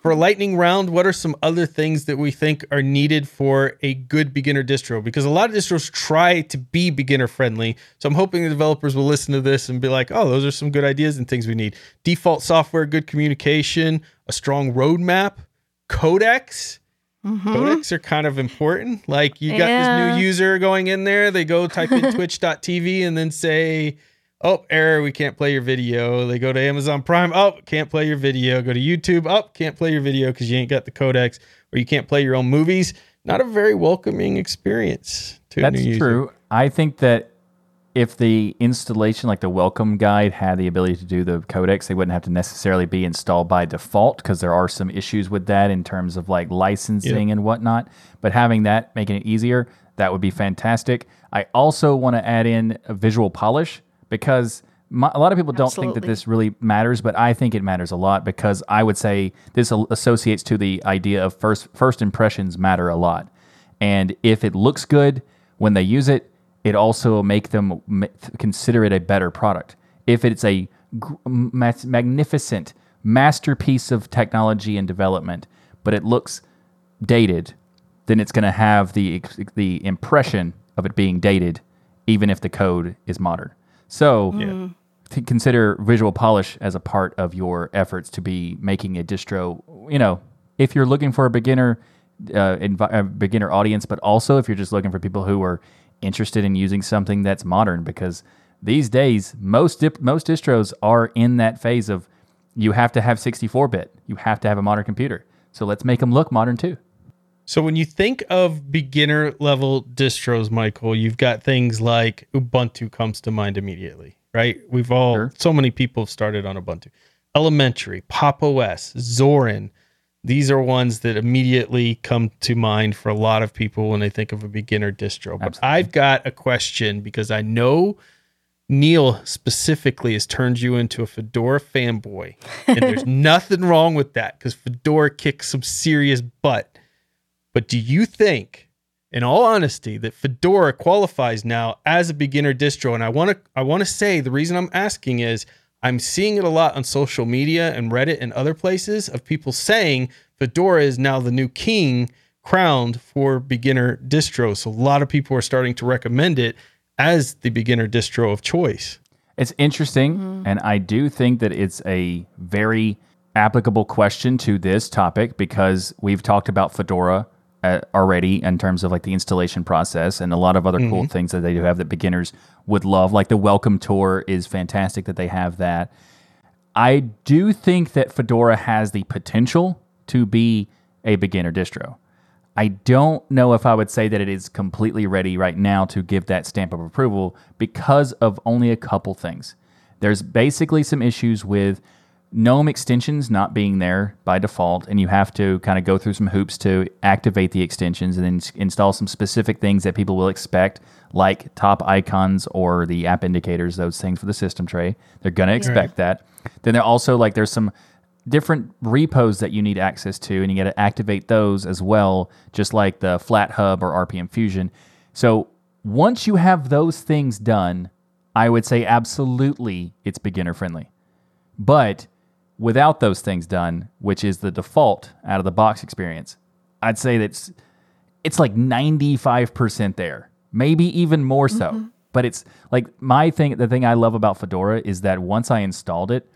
For a lightning round, what are some other things that we think are needed for a good beginner distro? Because a lot of distros try to be beginner friendly. So I'm hoping the developers will listen to this and be like, oh, those are some good ideas and things we need. Default software, good communication, a strong roadmap, codecs. Mm-hmm. Codecs are kind of important. Like you got Yeah. this new user going in there, they go type in *laughs* twitch.tv and then say, Oh, error, we can't play your video. They go to Amazon Prime. Oh, can't play your video. Go to YouTube. Oh, can't play your video because you ain't got the codecs or you can't play your own movies. Not a very welcoming experience to a That's new user. true. I think that if the installation, like the welcome guide, had the ability to do the codecs, they wouldn't have to necessarily be installed by default because there are some issues with that in terms of like licensing and whatnot. But having that, making it easier, that would be fantastic. I also want to add in a visual polish because my, a lot of people don't think that this really matters, but I think it matters a lot because I would say this associates to the idea of first first impressions matter a lot. And if it looks good when they use it, it also will make them consider it a better product. If it's a magnificent masterpiece of technology and development, but it looks dated, then it's going to have the the impression of it being dated, even if the code is modern. So to consider visual polish as a part of your efforts to be making a distro. You know, if you're looking for a beginner, uh, envi- a beginner audience, but also if you're just looking for people who are interested in using something that's modern, because these days most dip- most distros are in that phase of you have to have 64 bit, you have to have a modern computer. So let's make them look modern too. So when you think of beginner level distros, Michael, you've got things like Ubuntu comes to mind immediately, right? We've all Sure. so many people have started on Ubuntu. Elementary, Pop OS, Zorin. These are ones that immediately come to mind for a lot of people when they think of a beginner distro. But Absolutely. I've got a question because I know Neil specifically has turned you into a Fedora fanboy. And there's *laughs* nothing wrong with that because Fedora kicks some serious butt. But do you think, in all honesty, that Fedora qualifies now as a beginner distro? And I want to I want to say the reason I'm asking is I'm seeing it a lot on social media and Reddit and other places of people saying Fedora is now the new king crowned for beginner distro. So a lot of people are starting to recommend it as the beginner distro of choice. It's interesting, mm-hmm. and I do think that it's a very applicable question to this topic because we've talked about Fedora uh, already in terms of like the installation process and a lot of other cool things that they do have that beginners would love. Like the welcome tour is fantastic that they have that. I do think that Fedora has the potential to be a beginner distro. I don't know if I would say that it is completely ready right now to give that stamp of approval because of only a couple things. There's basically some issues with GNOME extensions not being there by default, and you have to kind of go through some hoops to activate the extensions and then install some specific things that people will expect, like top icons or the app indicators, those things for the system tray. They're going to expect that. Then they're also like there's some different repos that you need access to, and you got to activate those as well, just like the Flathub or RPM Fusion. So once you have those things done, I would say absolutely it's beginner friendly. But without those things done, which is the default out of the box experience, I'd say that's it's like 95% there, maybe even more so. Mm-hmm. But it's like my thing, the thing I love about Fedora is that once I installed it,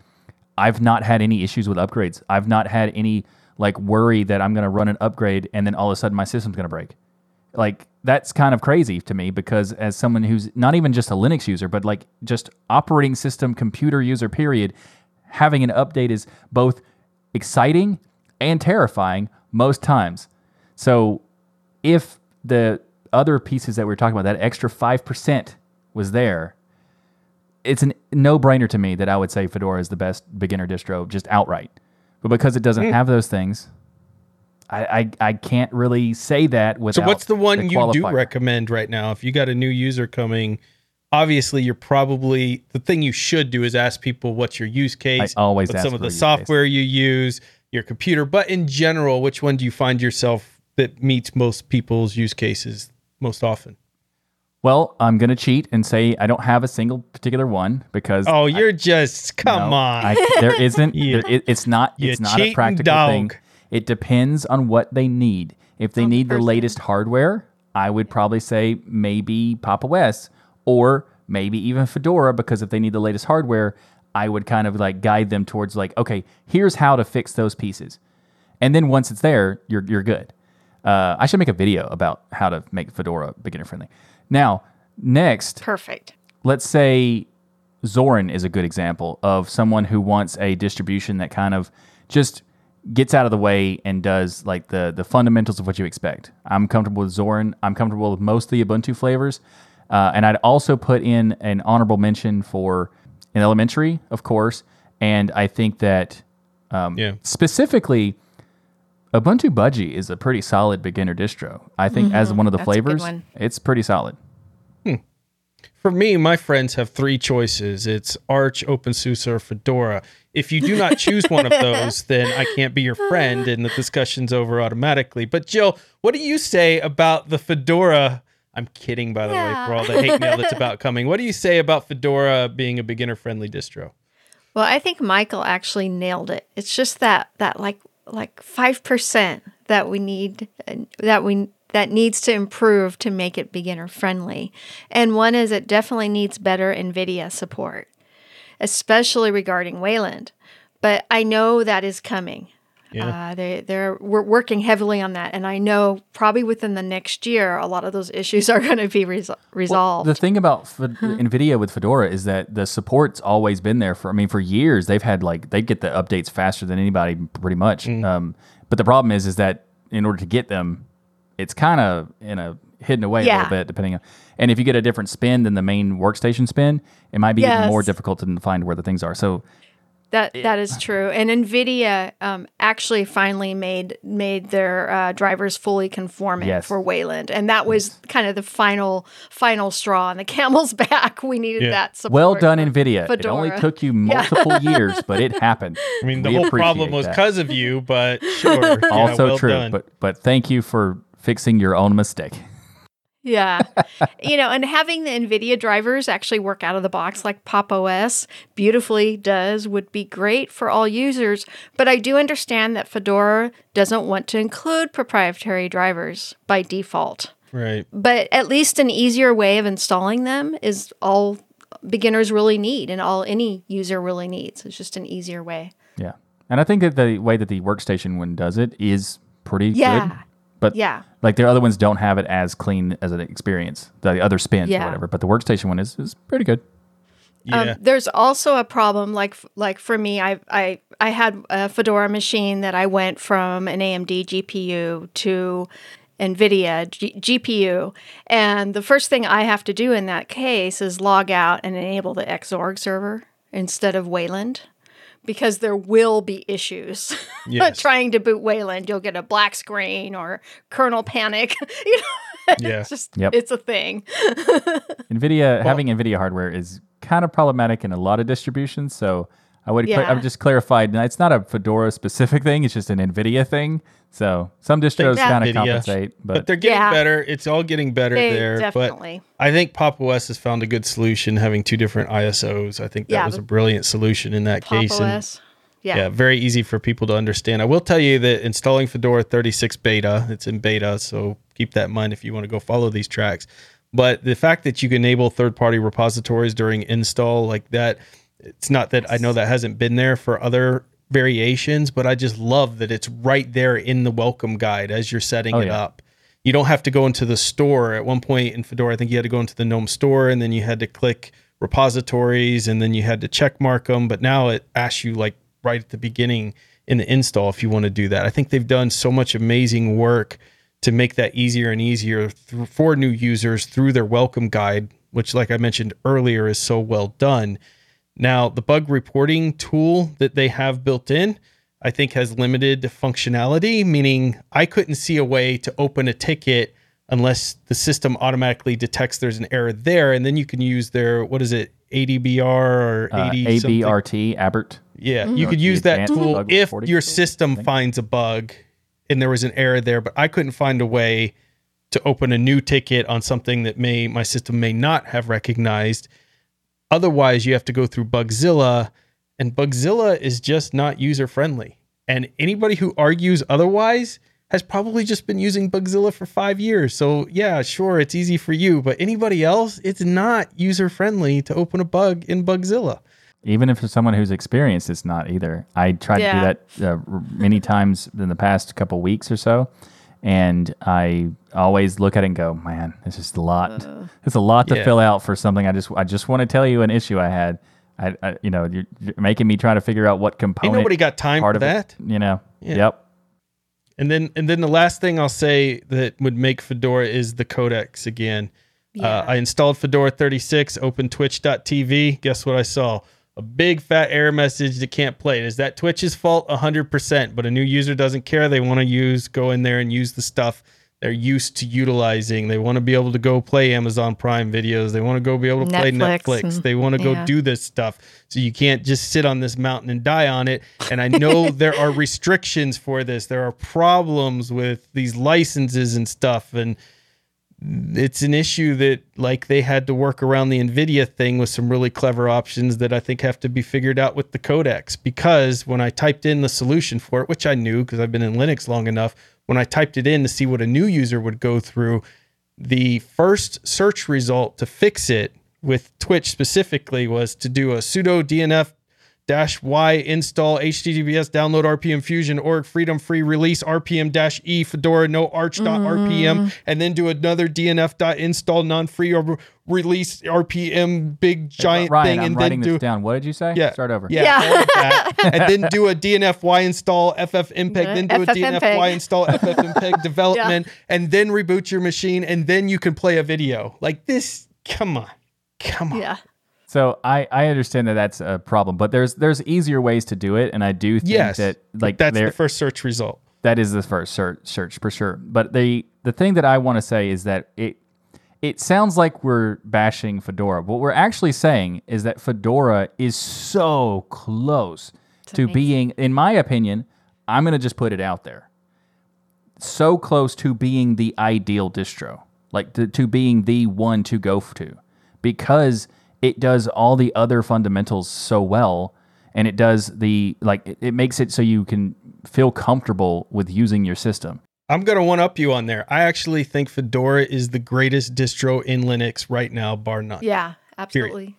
I've not had any issues with upgrades. I've not had any like worry that I'm going to run an upgrade and then all of a sudden my system's going to break. Like that's kind of crazy to me because as someone who's not even just a Linux user, but like just operating system computer user period, having an update is both exciting and terrifying most times. So if the other pieces that we were talking about, that extra 5% was there, it's a no brainer to me that I would say Fedora is the best beginner distro just outright. But because it doesn't hmm. have those things, I, I, I can't really say that without. So what's the one you do recommend right now? If you got a new user coming, obviously you're probably the thing you should do is ask people what's your use case. I always what ask some of the use case. software you use, your computer, but in general, which one do you find yourself that meets most people's use cases most often? Well, I'm going to cheat and say I don't have a single particular one because Oh, you're just come No, on. I, there isn't. *laughs* You- there, it, it's not. you It's not a cheating practical thing. It depends on what they need. If they On the need the latest hardware, I would probably say maybe Pop! OS or maybe even Fedora because if they need the latest hardware, I would kind of like guide them towards like, okay, here's how to fix those pieces, and then once it's there, you're you're good. Uh, I should make a video about how to make Fedora beginner friendly. Now, next, Perfect. let's say Zorin is a good example of someone who wants a distribution that kind of just gets out of the way and does like the the fundamentals of what you expect. I'm comfortable with Zorin. I'm comfortable with most of the Ubuntu flavors, uh, and I'd also put in an honorable mention for an elementary, of course. And I think that um, Yeah. specifically. Ubuntu Budgie is a pretty solid beginner distro. I think as one of the Mm-hmm. That's flavors, it's pretty solid. For me, my friends have three choices. It's Arch, OpenSUSE, or Fedora. If you do not choose one of *laughs* those, then I can't be your friend and the discussion's over automatically. But Jill, what do you say about the Fedora? I'm kidding, by the way, for all the hate mail that's *laughs* about coming. What do you say about Fedora being a beginner friendly distro? Well, I think Michael actually nailed it. It's just that that like like five percent that we need that we that needs to improve to make it beginner friendly. And one is it definitely needs better NVIDIA support, especially regarding Wayland. But I know that is coming. Yeah. Uh, they they're we're working heavily on that, and I know probably within the next year, a lot of those issues *laughs* are going to be resol- resolved. The thing about Fed- NVIDIA with Fedora is that the support's always been there for. I mean, for years they've had like they get the updates faster than anybody, pretty much. Mm. Um, but the problem is, is that in order to get them, it's kind of in a hidden away a little bit, depending on. And if you get a different spin than the main workstation spin, it might be even more difficult to find where the things are. So That that is true, and Nvidia um, actually finally made made their uh, drivers fully conformant Yes. for Wayland, and that was kind of the final final straw on the *laughs* camel's back. We needed Yeah. that support. well done, for NVIDIA. It only took you multiple *laughs* years, but it happened. I mean, the We whole problem was because of you, but sure. Yeah, also well true. done. But but thank you for fixing your own mistake. Yeah. you know, and having the NVIDIA drivers actually work out of the box like Pop! OS beautifully does would be great for all users. But I do understand that Fedora doesn't want to include proprietary drivers by default. right. But at least an easier way of installing them is all beginners really need and all any user really needs. It's just an easier way. Yeah. And I think that the way that the workstation one does it is pretty Yeah. good. But Yeah. Like their other ones don't have it as clean as an experience, the other spins Yeah. or whatever. But the workstation one is, is pretty good. Yeah. Um, there's also a problem, like like for me, I I I had a Fedora machine that I went from an AMD GPU to NVIDIA G- GPU, and the first thing I have to do in that case is log out and enable the Xorg server instead of Wayland. Because there will be issues *laughs* Yes. trying to boot Wayland. You'll get a black screen or kernel panic. *laughs* you know, *laughs* Yeah. it's just Yep. it's a thing. NVIDIA, having NVIDIA hardware is kind of problematic in a lot of distributions. So I would, cla- I Yeah. would just clarified. it's not a Fedora specific thing. It's just an NVIDIA thing. So some distros kind of compensate, but, but, they're getting Yeah. better. It's all getting better They there. definitely. But I think Pop! OS has found a good solution having two different ISOs. I think that Yeah, was a brilliant solution in that Pop! case. and- Yeah. yeah, very easy for people to understand. I will tell you that installing Fedora 36 beta, it's in beta, so keep that in mind if you want to go follow these tracks. But the fact that you can enable third-party repositories during install like that, it's not that I know that hasn't been there for other variations, but I just love that it's right there in the welcome guide as you're setting Oh, it yeah. up. You don't have to go into the store. At one point in Fedora, I think you had to go into the GNOME store and then you had to click repositories and then you had to check mark them. But now it asks you like right at the beginning in the install if you want to do that. I think they've done so much amazing work to make that easier and easier for new users through their welcome guide, which, like I mentioned earlier, is so well done. Now, the bug reporting tool that they have built in, I think, has limited functionality, meaning I couldn't see a way to open a ticket unless the system automatically detects there's an error there. And then you can use their, what is it, ADBR or Uh, 80 something? ABRT, Abert. Yeah, you could use that tool if your tool, system think. finds a bug and there was an error there, but I couldn't find a way to open a new ticket on something that may my system may not have recognized. Otherwise, you have to go through Bugzilla, and Bugzilla is just not user friendly. And anybody who argues otherwise has probably just been using Bugzilla for five years. So yeah, sure, it's easy for you, but anybody else, it's not user friendly to open a bug in Bugzilla. Even if it's someone who's experienced, it's not either. I tried Yeah. to do that uh, many times in the past couple weeks or so, and I always look at it and go, "Man, this is a lot. it's a lot to Yeah. fill out for something. I just, I just want to tell you an issue I had. I, I you know, you're, you're making me try to figure out what Ain't component. nobody got time part for of that. It, you know. Yeah. Yep. And then and then the last thing I'll say that would make Fedora is the codecs again. Yeah. Uh, I installed Fedora 36, opened twitch.tv. Guess what I saw? A big fat error message that can't play. Is that Twitch's fault? 100%. But a new user doesn't care. They want to use, go in there and use the stuff they're used to utilizing. They want to be able to go play Amazon Prime videos. They want to go be able to play Netflix Netflix. and- They want to yeah. go do this stuff. So you can't just sit on this mountain and die on it. And I know *laughs* there are restrictions for this. There are problems with these licenses and stuff. And it's an issue that like they had to work around the Nvidia thing with some really clever options that I think have to be figured out with the codecs. Because when I typed in the solution for it, which I knew because I've been in Linux long enough, when I typed it in to see what a new user would go through, the first search result to fix it with Twitch specifically was to do a sudo DNF dash y install https download rpm fusion org freedom free release rpm dash e fedora no arch dot mm. rpm and then do another dnf dot install non free or release rpm big giant Ryan, thing I'm and writing then do this down. What did you say? yeah Start over. yeah, Yeah. all of that. and then do a *laughs* dnf y install ffmpeg mm-hmm. then do a FFmpeg. dnf y install ffmpeg *laughs* development and then reboot your machine and then you can play a video like this come on come on yeah. So I, I understand that that's a problem, but there's there's easier ways to do it, and I do think yes that like that's there the first search result that is the first search search for sure. But the the thing that I want to say is that it it sounds like we're bashing Fedora. What we're actually saying is that Fedora is so close to amazing. being, in my opinion, I'm gonna just put it out there, so close to being the ideal distro, like to, to being the one to go to, because it does all the other fundamentals so well, and it does the like it, it makes it so you can feel comfortable with using your system. I'm going to one up you on there. I actually think Fedora is the greatest distro in Linux right now, bar none. Yeah. Absolutely.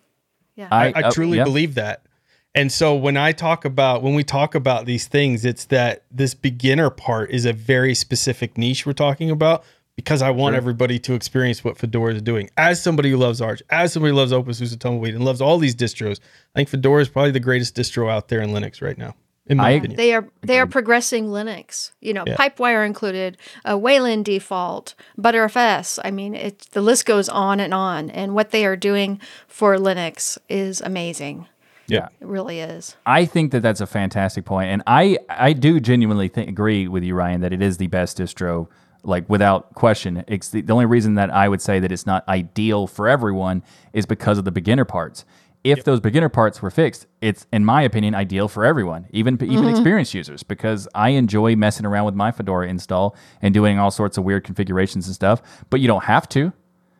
Yeah. I, I uh, truly yeah. believe that. And so when I talk about when we talk about these things, it's that this beginner part is a very specific niche we're talking about because I want everybody to experience what Fedora is doing. As somebody who loves Arch, as somebody who loves OpenSUSE Tumbleweed, and loves all these distros, I think Fedora is probably the greatest distro out there in Linux right now, in my I- opinion. They are they are progressing Linux. You know, Yeah. Pipewire included, uh, Wayland default, ButterFS. I mean, it the list goes on and on. And what they are doing for Linux is amazing. Yeah. It really is. I think that that's a fantastic point, and I I do genuinely think, agree with you, Ryan, that it is the best distro, like without question. It's the, the only reason that I would say that it's not ideal for everyone is because of the beginner parts. If those beginner parts were fixed, it's in my opinion ideal for everyone, even even mm-hmm. experienced users, because I enjoy messing around with my Fedora install and doing all sorts of weird configurations and stuff. But you don't have to.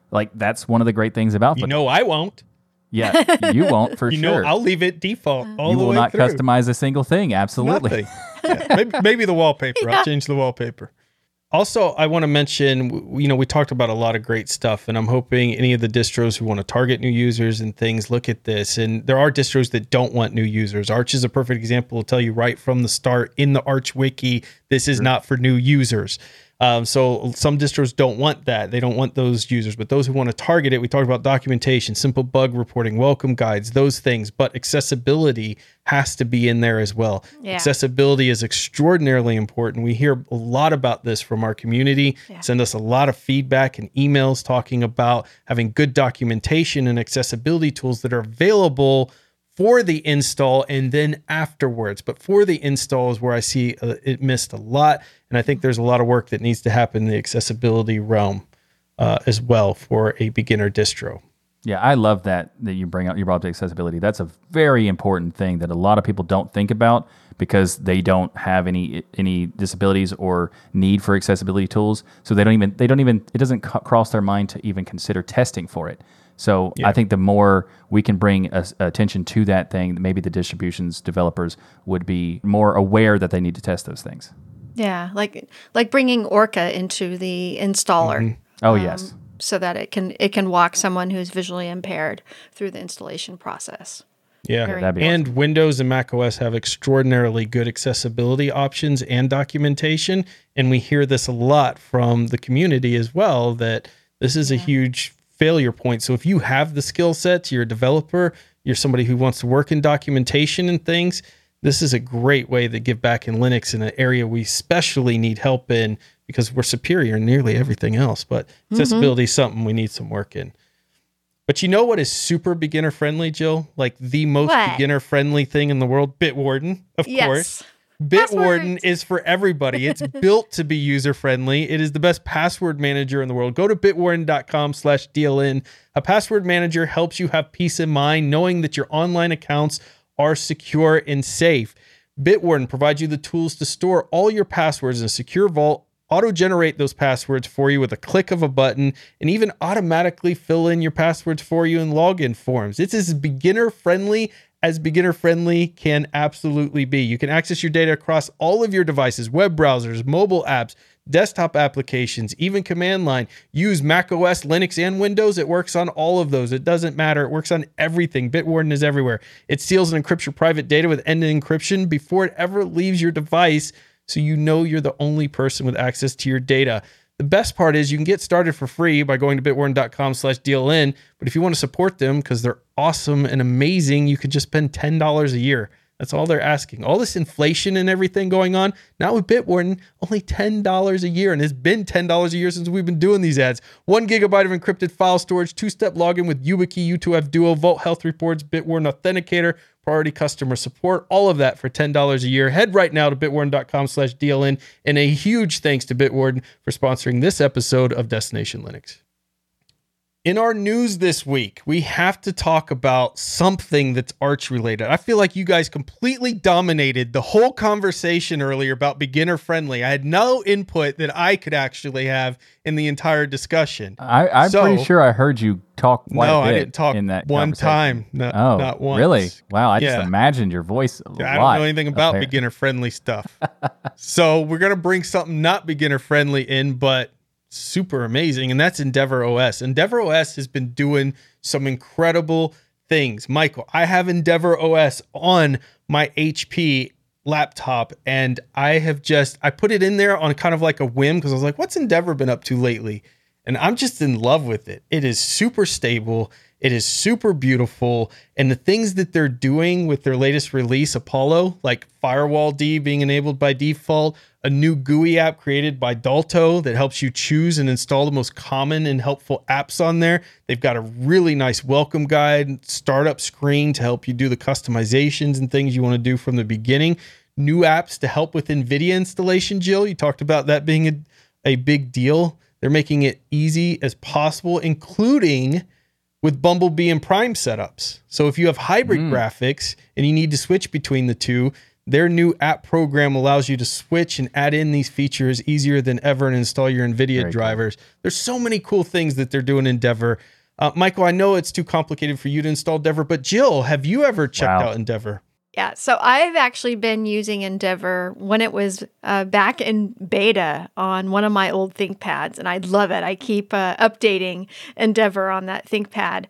Like that's one of the great things about you Fedora. know I won't. Yeah, *laughs* you won't for You sure. know I'll leave it default all you the will way not through. customize a single thing. Absolutely. *laughs* Yeah, maybe, maybe the wallpaper. I'll *laughs* change the wallpaper. Also, I want to mention, you know, we talked about a lot of great stuff, and I'm hoping any of the distros who want to target new users and things look at this. And there are distros that don't want new users. Arch is a perfect example. Will tell you right from the start in the Arch wiki, this is not for new users. Um, so some distros don't want that. They don't want those users, but those who want to target it, we talked about documentation, simple bug reporting, welcome guides, those things. But accessibility has to be in there as well. Yeah. Accessibility is extraordinarily important. We hear a lot about this from our community. Yeah. Send us a lot of feedback and emails talking about having good documentation and accessibility tools that are available for the install and then afterwards. But for the install is where I see uh, it missed a lot. And I think there's a lot of work that needs to happen in the accessibility realm uh, as well for a beginner distro. Yeah, I love that that you bring up you brought up accessibility. That's a very important thing that a lot of people don't think about because they don't have any any disabilities or need for accessibility tools. So they don't even they don't even it doesn't cross their mind to even consider testing for it. So Yeah. I think the more we can bring us attention to that thing, maybe the distributions developers would be more aware that they need to test those things. Yeah, like like bringing Orca into the installer. Oh um, yes. so that it can it can walk someone who's visually impaired through the installation process. Yeah. Very that'd be and Windows and Mac OS have extraordinarily good accessibility options and documentation. And we hear this a lot from the community as well that this is a huge failure point. So if you have the skill sets, you're a developer, you're somebody who wants to work in documentation and things, this is a great way to give back in Linux in an area we especially need help in because we're superior in nearly everything else. But mm-hmm. accessibility is something we need some work in. But you know what is super beginner friendly, Jill? Like the most What? beginner friendly thing in the world? Bitwarden, of Yes. course. Bitwarden is for everybody. It's *laughs* built to be user friendly. It is the best password manager in the world. Go to bitwarden.com slash DLN. A password manager helps you have peace of mind knowing that your online accounts are secure and safe. Bitwarden provides you the tools to store all your passwords in a secure vault, auto generate those passwords for you with a click of a button, and even automatically fill in your passwords for you in login forms. It's as beginner friendly as beginner friendly can absolutely be. You can access your data across all of your devices, web browsers, mobile apps, desktop applications, even command line. Use Mac OS, Linux, and Windows. It works on all of those. It doesn't matter. It works on everything. Bitwarden is everywhere. It seals and encrypts your private data with end to encryption before it ever leaves your device, so you know you're the only person with access to your data. The best part is you can get started for free by going to bitwarden.com slash DLN. But if you want to support them because they're awesome and amazing, you could just spend $10 a year. That's all they're asking. All this inflation and everything going on, now with Bitwarden, only $10 a year. And it's been $10 a year since we've been doing these ads. One gigabyte of encrypted file storage, two step login with YubiKey, U2F Duo, Vault Health Reports, Bitwarden Authenticator, priority customer support, all of that for $10 a year. Head right now to bitwarden.com slash DLN. And a huge thanks to Bitwarden for sponsoring this episode of Destination Linux. In our news this week, we have to talk about something that's Arch related. I feel like you guys completely dominated the whole conversation earlier about beginner friendly. I had no input that I could actually have in the entire discussion. I, I'm So- pretty sure I heard you talk quite no, I didn't talk in that one time. No, Oh, not once. really? Wow, I Yeah. just imagined your voice a I don't know anything about beginner friendly stuff. *laughs* so we're gonna bring something not beginner friendly in, but super amazing, and that's EndeavourOS. Endeavor OS has been doing some incredible things. Michael, I have EndeavourOS on my HP laptop and I have just I put it in there on kind of like a whim because I was like, what's Endeavour been up to lately? And I'm just in love with it. It is super stable. It is super beautiful. And the things that they're doing with their latest release, Apollo, like firewalld being enabled by default, a new GUI app created by Dalto that helps you choose and install the most common and helpful apps on there. They've got a really nice welcome guide, startup screen to help you do the customizations and things you want to do from the beginning. New apps to help with NVIDIA installation, Jill. You talked about that being a, a big deal. They're making it easy as possible, including with Bumblebee and Prime setups. So if you have hybrid mm. graphics and you need to switch between the two, their new app program allows you to switch and add in these features easier than ever and install your NVIDIA cool. drivers. There's so many cool things that they're doing in Endeavour. Uh, Michael, I know it's too complicated for you to install Endeavour, but Jill, have you ever checked Wow. out Endeavour? Yeah, so I've actually been using Endeavour when it was uh, back in beta on one of my old ThinkPads, and I love it. I keep uh, updating Endeavour on that ThinkPad.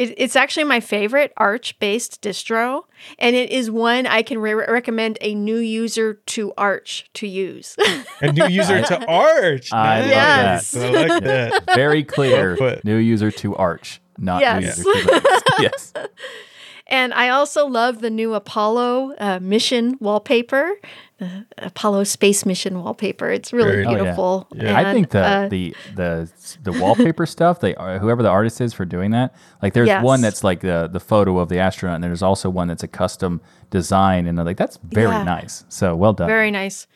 It, it's actually my favorite Arch based distro, and it is one I can re- recommend a new user to Arch to use. A new user to *laughs* Arch. I love Yes. I like *laughs* that. Very clear. Well new user to Arch, not Yes. new user to Linux. *laughs* yes. And I also love the new Apollo uh, mission wallpaper, the Apollo space mission wallpaper. It's really Very- Oh, yeah. beautiful. Yeah. I think the, uh, the the the wallpaper *laughs* stuff, they uh, whoever the artist is for doing that, like there's Yes. one that's like the the photo of the astronaut, and there's also one that's a custom design, and I'm like that's very Yeah. nice. So well done. Very nice.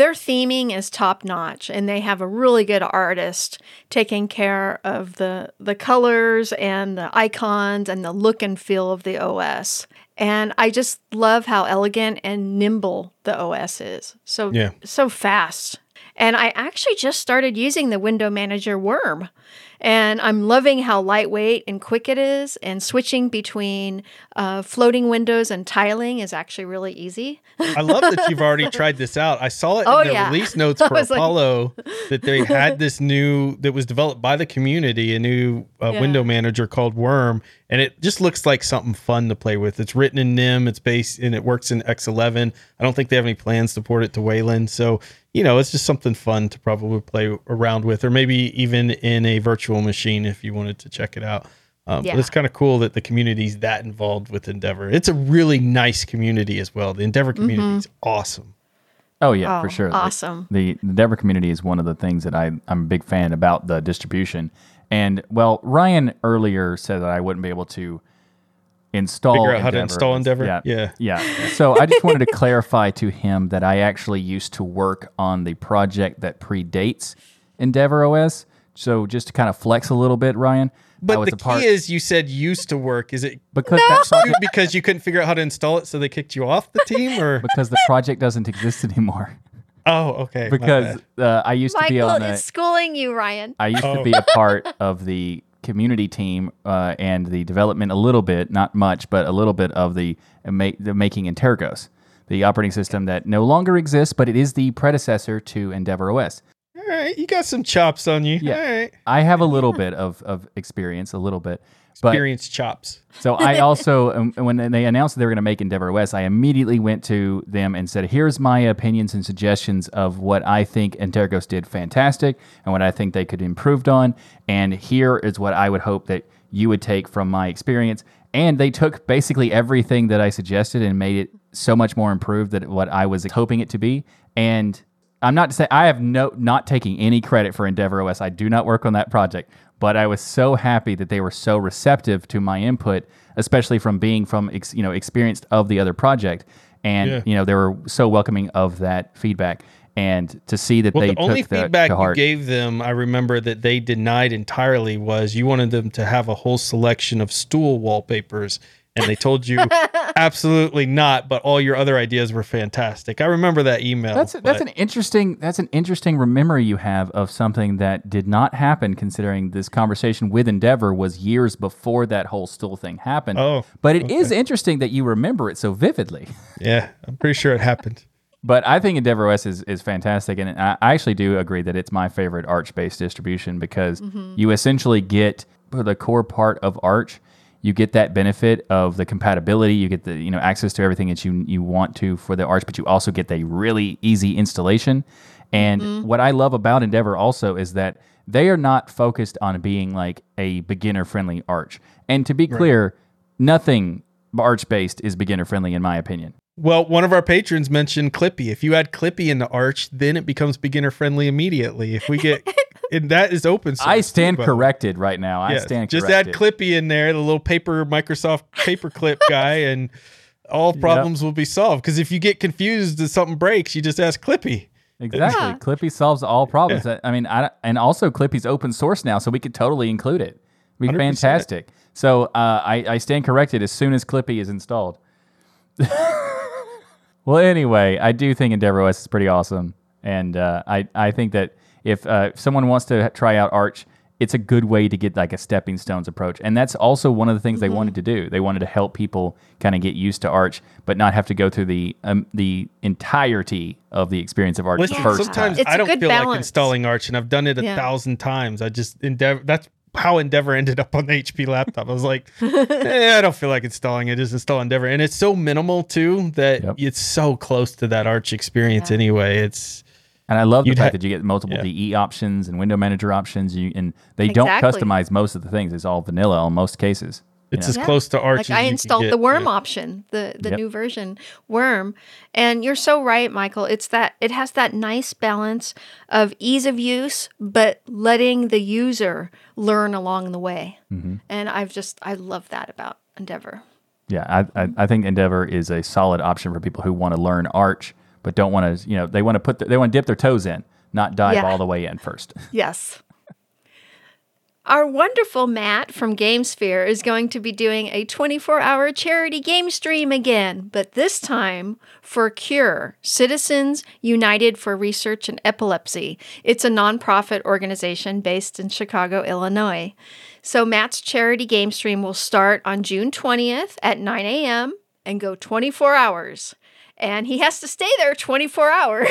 Their theming is top notch, and they have a really good artist taking care of the the colors and the icons and the look and feel of the OS. And I just love how elegant and nimble the OS is. So Yeah. so fast. And I actually just started using the window manager worm. And I'm loving how lightweight and quick it is. And switching between uh, floating windows and tiling is actually really easy. I love that you've already *laughs* tried this out. I saw it Oh, in the yeah. release *laughs* notes for was like- Apollo *laughs* that they had this new that was developed by the community, a new uh, Yeah. window manager called Worm, and it just looks like something fun to play with. It's written in NIM, it's based and it works in X11. I don't think they have any plans to port it to Wayland, so you know it's just something fun to probably play around with, or maybe even in a virtual machine if you wanted to check it out. Um, Yeah. But it's kind of cool that the community's that involved with Endeavour. It's a really nice community as well. The Endeavour community is awesome. Oh yeah, Oh, for sure. Awesome. The, the Endeavour community is one of the things that I I'm a big fan about the distribution. And well, Ryan earlier said that I wouldn't be able to install Figure out how to install Endeavour? Yeah, Yeah. yeah. So I just wanted to clarify to him that I actually used to work on the project that predates EndeavourOS. So just to kind of flex a little bit, Ryan. But the a part key is you said used to work. Is it because that project, *laughs* because you couldn't figure out how to install it, so they kicked you off the team, or because the project doesn't exist anymore. oh, okay, Because uh, I used to be on the is schooling you, Ryan. I used to Oh. be a part of the community team uh, and the development a little bit, not much, but a little bit of the uh, the making Antergos, the operating system that no longer exists, but it is the predecessor to EndeavourOS. all right, you got some chops on you. Yeah. All right, I have a little bit of, of experience, a little bit, but experience chops. so I *laughs* also, um, when they announced that they were going to make EndeavourOS, I immediately went to them and said, "Here's my opinions and suggestions of what I think Antergos did fantastic and what I think they could improved on, and here is what I would hope that you would take from my experience." And they took basically everything that I suggested and made it so much more improved than what I was hoping it to be. And I'm not to say I have no not taking any credit for EndeavourOS. I do not work on that project, but I was so happy that they were so receptive to my input, especially from being from ex, you know experienced of the other project, and Yeah. you know they were so welcoming of that feedback, and to see that Well, they the only feedback you gave them, I remember that they denied entirely was you wanted them to have a whole selection of stool wallpapers, and they told you *laughs* absolutely not. But all your other ideas were fantastic. I remember that email. That's that's but- an interesting that's an interesting memory you have of something that did not happen. Considering this conversation with Endeavour was years before that whole stool thing happened. Oh, but it is interesting that you remember it so vividly. yeah. I'm pretty sure it happened. *laughs* But I think EndeavourOS is, is fantastic, and I I actually do agree that it's my favorite Arch based distribution because mm-hmm. you essentially get the core part of Arch, you get that benefit of the compatibility, you get the you know access to everything that you you want to for the Arch, but you also get the really easy installation. And mm-hmm. what I love about Endeavour also is that they are not focused on being like a beginner friendly Arch. And to be clear, nothing Arch based is beginner friendly in my opinion. Well, one of our patrons mentioned Clippy. If you add Clippy in the Arch, then it becomes beginner friendly immediately. If we get, *laughs* and that is open source. I stand too, by the corrected right now. I Yes, stand just corrected. add Clippy in there, the little paper Microsoft paperclip *laughs* guy, and all problems will be solved. Because if you get confused and something breaks, you just ask Clippy. Exactly. Yeah. Clippy solves all problems. I mean, I, and also Clippy's open source now, so we could totally include it. It'd be 100%. fantastic. So uh, I, I stand corrected as soon as Clippy is installed. *laughs* well, anyway, I do think EndeavourOS is pretty awesome, and uh, I I think that if uh, if someone wants to try out Arch it's a good way to get like a stepping stones approach. And that's also one of the things they wanted to do. They wanted to help people kind of get used to Arch, but not have to go through the um, the entirety of the experience of Arch Listen, the first sometimes time. It's I a don't good feel like installing Arch, and I've done it a Yeah. thousand times. I just endeavor. That's how Endeavour ended up on the HP laptop. I was like, eh, I don't feel like installing it. Just install Endeavour, and it's so minimal too that Yep. it's so close to that Arch experience. Anyway, it's And I love the fact ha- that you get multiple Yeah. DE options and window manager options. You and they Exactly. don't customize most of the things. It's all vanilla in most cases. It's know? as Yeah. close to Arch. like as I you can installed the worm Yeah. option, the the Yep. new version worm, and you're so right, Michael. It's that it has that nice balance of ease of use, but letting the user learn along the way. Mm-hmm. And I've just I love that about Endeavour. Yeah, I, I, I think Endeavour is a solid option for people who want to learn Arch, but don't want to. You know, they want to put the, they want to dip their toes in, not dive Yeah. all the way in first. Yes. Our wonderful Matt from GameSphere is going to be doing a 24 hour charity game stream again, but this time for CURE, Citizens United for Research in Epilepsy. It's a nonprofit organization based in Chicago, Illinois. So Matt's charity game stream will start on June 20th at 9 a.m. and go 24 hours. And he has to stay there 24 hours.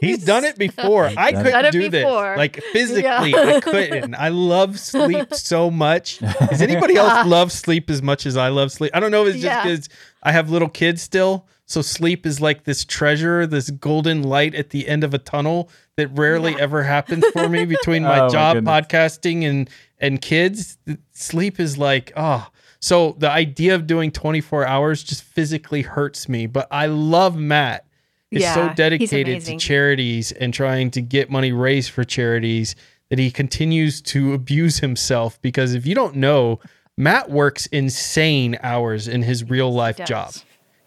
He's done it *laughs* before. I Done couldn't it do before. this. Like physically, Yeah. I couldn't. I love sleep *laughs* so much. Does anybody *laughs* else love sleep as much as I love sleep? I don't know if it's just Yeah. because I have little kids still. So sleep is like this treasure, this golden light at the end of a tunnel that rarely Yeah. ever happens for me between my Oh, job, goodness. podcasting, and and kids. Sleep is like oh. So the idea of doing 24 hours just physically hurts me, but I love Matt is Yeah, so dedicated to charities and trying to get money raised for charities that he continues to abuse himself because if you don't know, Matt works insane hours in his real life does. job.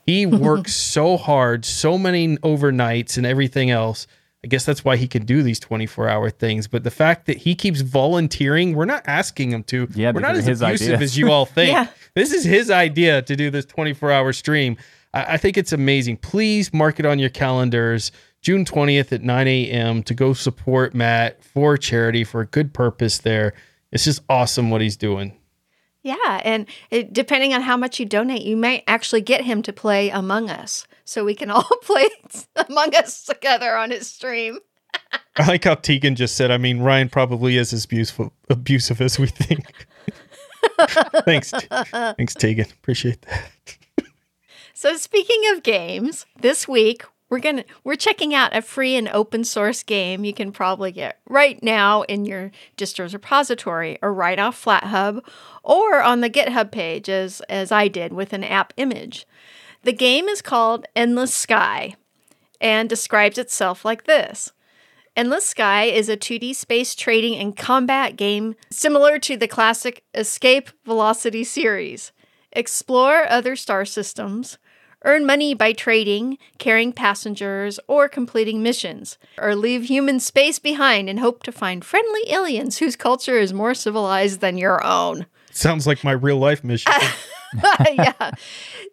He works *laughs* so hard, so many overnights and everything else. I guess that's why he can do these 24 hour things. But the fact that he keeps volunteering, we're not asking him to. Yeah, we're not as are his abusive ideas. as you all *laughs* think. Yeah. This is his idea to do this 24 hour stream. I, I think it's amazing. Please mark it on your calendars. June 20th at 9 a.m. to go support Matt for charity for a good purpose there. It's just awesome what he's doing. Yeah, and it, depending on how much you donate, you might actually get him to play Among Us, so we can *laughs* all play *laughs* Among Us together on his stream. *laughs* I like how Tegan just said, I mean, Ryan probably is as abusive, abusive as we think. Thanks. Thanks, Tegan. Appreciate that. So speaking of games, this week we're gonna we're checking out a free and open source game you can probably get right now in your distro's repository or right off Flathub or on the GitHub page as as I did with an AppImage. The game is called Endless Sky and describes itself like this. Endless Sky is a 2D space trading and combat game similar to the classic Escape Velocity series. Explore other star systems, earn money by trading, carrying passengers, or completing missions, or leave human space behind and hope to find friendly aliens whose culture is more civilized than your own. Sounds like my real life mission. *laughs* *laughs* yeah.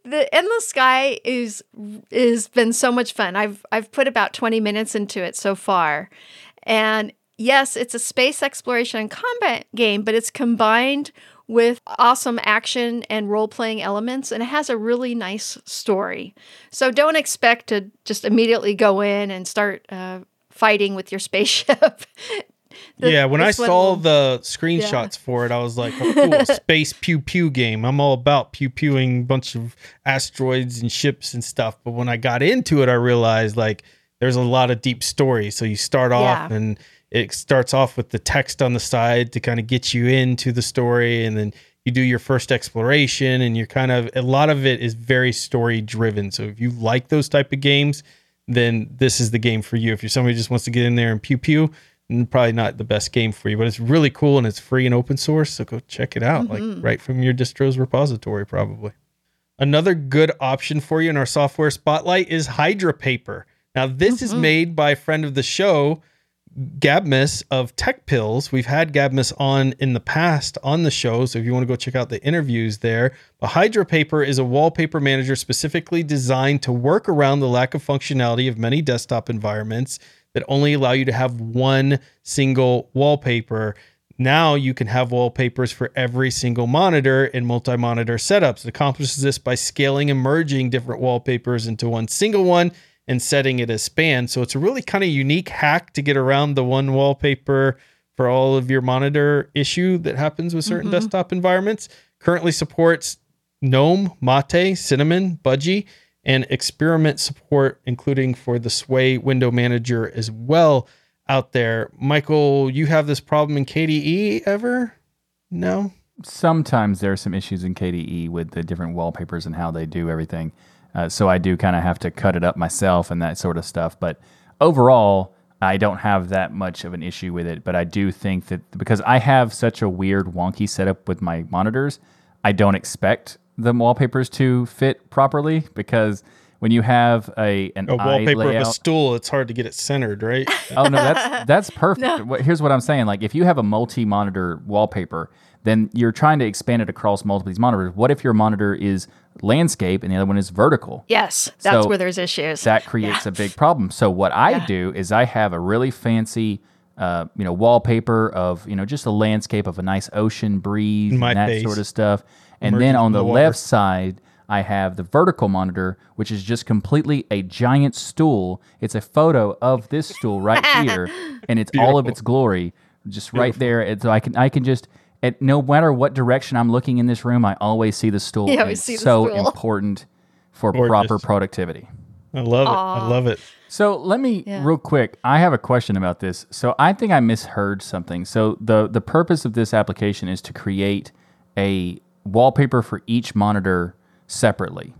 The Endless Sky is is been so much fun. I've I've put about 20 minutes into it so far. And yes, it's a space exploration and combat game, but it's combined with awesome action and role-playing elements and it has a really nice story. So don't expect to just immediately go in and start uh, fighting with your spaceship. *laughs* The- yeah, when I one saw the screenshots for it, I was like, oh, cool, *laughs* space pew pew game. I'm all about pew pewing a bunch of asteroids and ships and stuff. But when I got into it, I realized like there's a lot of deep story. So you start off Yeah. and it starts off with the text on the side to kind of get you into the story. And then you do your first exploration and you're kind of, a lot of it is very story driven. So if you like those type of games, then this is the game for you. If you're somebody who just wants to get in there and pew pew, probably not the best game for you, but it's really cool and it's free and open source. So go check it out, like mm-hmm. right from your distro's repository, probably. Another good option for you in our software spotlight is HydraPaper. Now, this is mm-hmm. made by a friend of the show, Gabmus of Tech Pills. We've had Gabmus on in the past on the show, so if you want to go check out the interviews there. But HydraPaper is a wallpaper manager specifically designed to work around the lack of functionality of many desktop environments that only allow you to have one single wallpaper. Now you can have wallpapers for every single monitor in multi monitor setups. It accomplishes this by scaling and merging different wallpapers into one single one and setting it as span. So it's a really kind of unique hack to get around the one wallpaper for all of your monitor issue that happens with certain mm-hmm. desktop environments. Currently supports GNOME, Mate, Cinnamon, Budgie, and experiment support, including for the Sway window manager as well out there. Michael, you have this problem in KDE ever? No? sometimes there are some issues in KDE with the different wallpapers and how they do everything. Uh, so I do kind of have to cut it up myself and that sort of stuff. But overall, I don't have that much of an issue with it. But I do think that because I have such a weird, wonky setup with my monitors, I don't expect the wallpapers to fit properly because when you have a an A eye wallpaper of a stool, it's hard to get it centered, right? Oh no, that's *laughs* that's perfect. What- Here's what I'm saying: like if you have a multi-monitor wallpaper, then you're trying to expand it across multiple these monitors. What if your monitor is landscape and the other one is vertical? Yes, that's So where there's issues. That creates a big problem. So what I Yeah. do is I have a really fancy, uh, you know, wallpaper of you know just a landscape of a nice ocean breeze My and that face. sort of stuff. And then on the the left side, I have the vertical monitor, which is just completely a giant stool. It's a photo of this stool right *laughs* here, and it's all of its glory, just right there. And so I can I can just. At no matter what direction I'm looking in this room, I always see the stool. You and always it's see the so stool. *laughs* important for Gorgeous. proper productivity. I love it. I love it. So let me Yeah. real quick. I have a question about this. So I think I misheard something. So the the purpose of this application is to create a wallpaper for each monitor separately. Is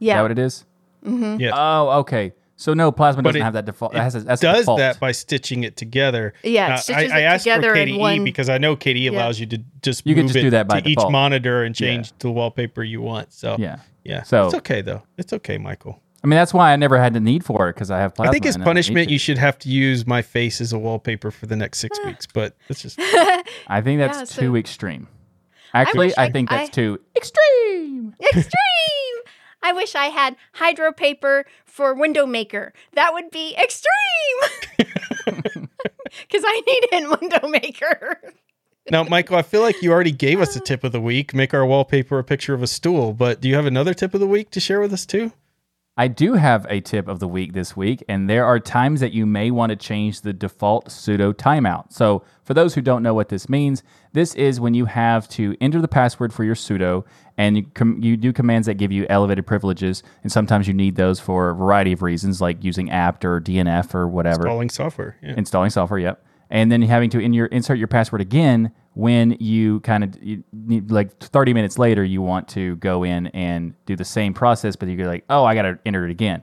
yeah. that what it is? Yes. Oh, okay. So no, Plasma But doesn't it- have that default. it That has a, that's does default. that by stitching it together. Yeah, it Uh, stitches I, I it asked together for in KDE one- because I know KDE allows you to just You can move just it do that by to each monitor and change the wallpaper you want. So yeah. yeah. So- it's okay though. It's okay, Michael. I mean, that's why I never had the need for it because I have Plasma. I think as and don't need punishment, you should have to use my face as a wallpaper for the next six *laughs* weeks. But it's just *laughs* I think that's Yeah, so- too extreme. Actually, wish I, I- think that's I- too extreme. *laughs* Extreme. I wish I had HydraPaper for window maker. That would be extreme. *laughs* *laughs* Because I need it in window maker. now, Michael. I feel like you already gave us a tip of the week. Make our wallpaper a picture of a stool. But do you have another tip of the week to share with us too? I do have a tip of the week this week, and there are times that you may want to change the default sudo timeout. So, for those who don't know what this means, this is when you have to enter the password for your sudo, and you, com- you do commands that give you elevated privileges, and sometimes you need those for a variety of reasons, like using apt or DNF or whatever Installing software. Yeah. installing software. Yep. And then having to in your insert your password again when you kind of you need, like 30 minutes later you want to go in and do the same process, but you're like, oh, I got to enter it again.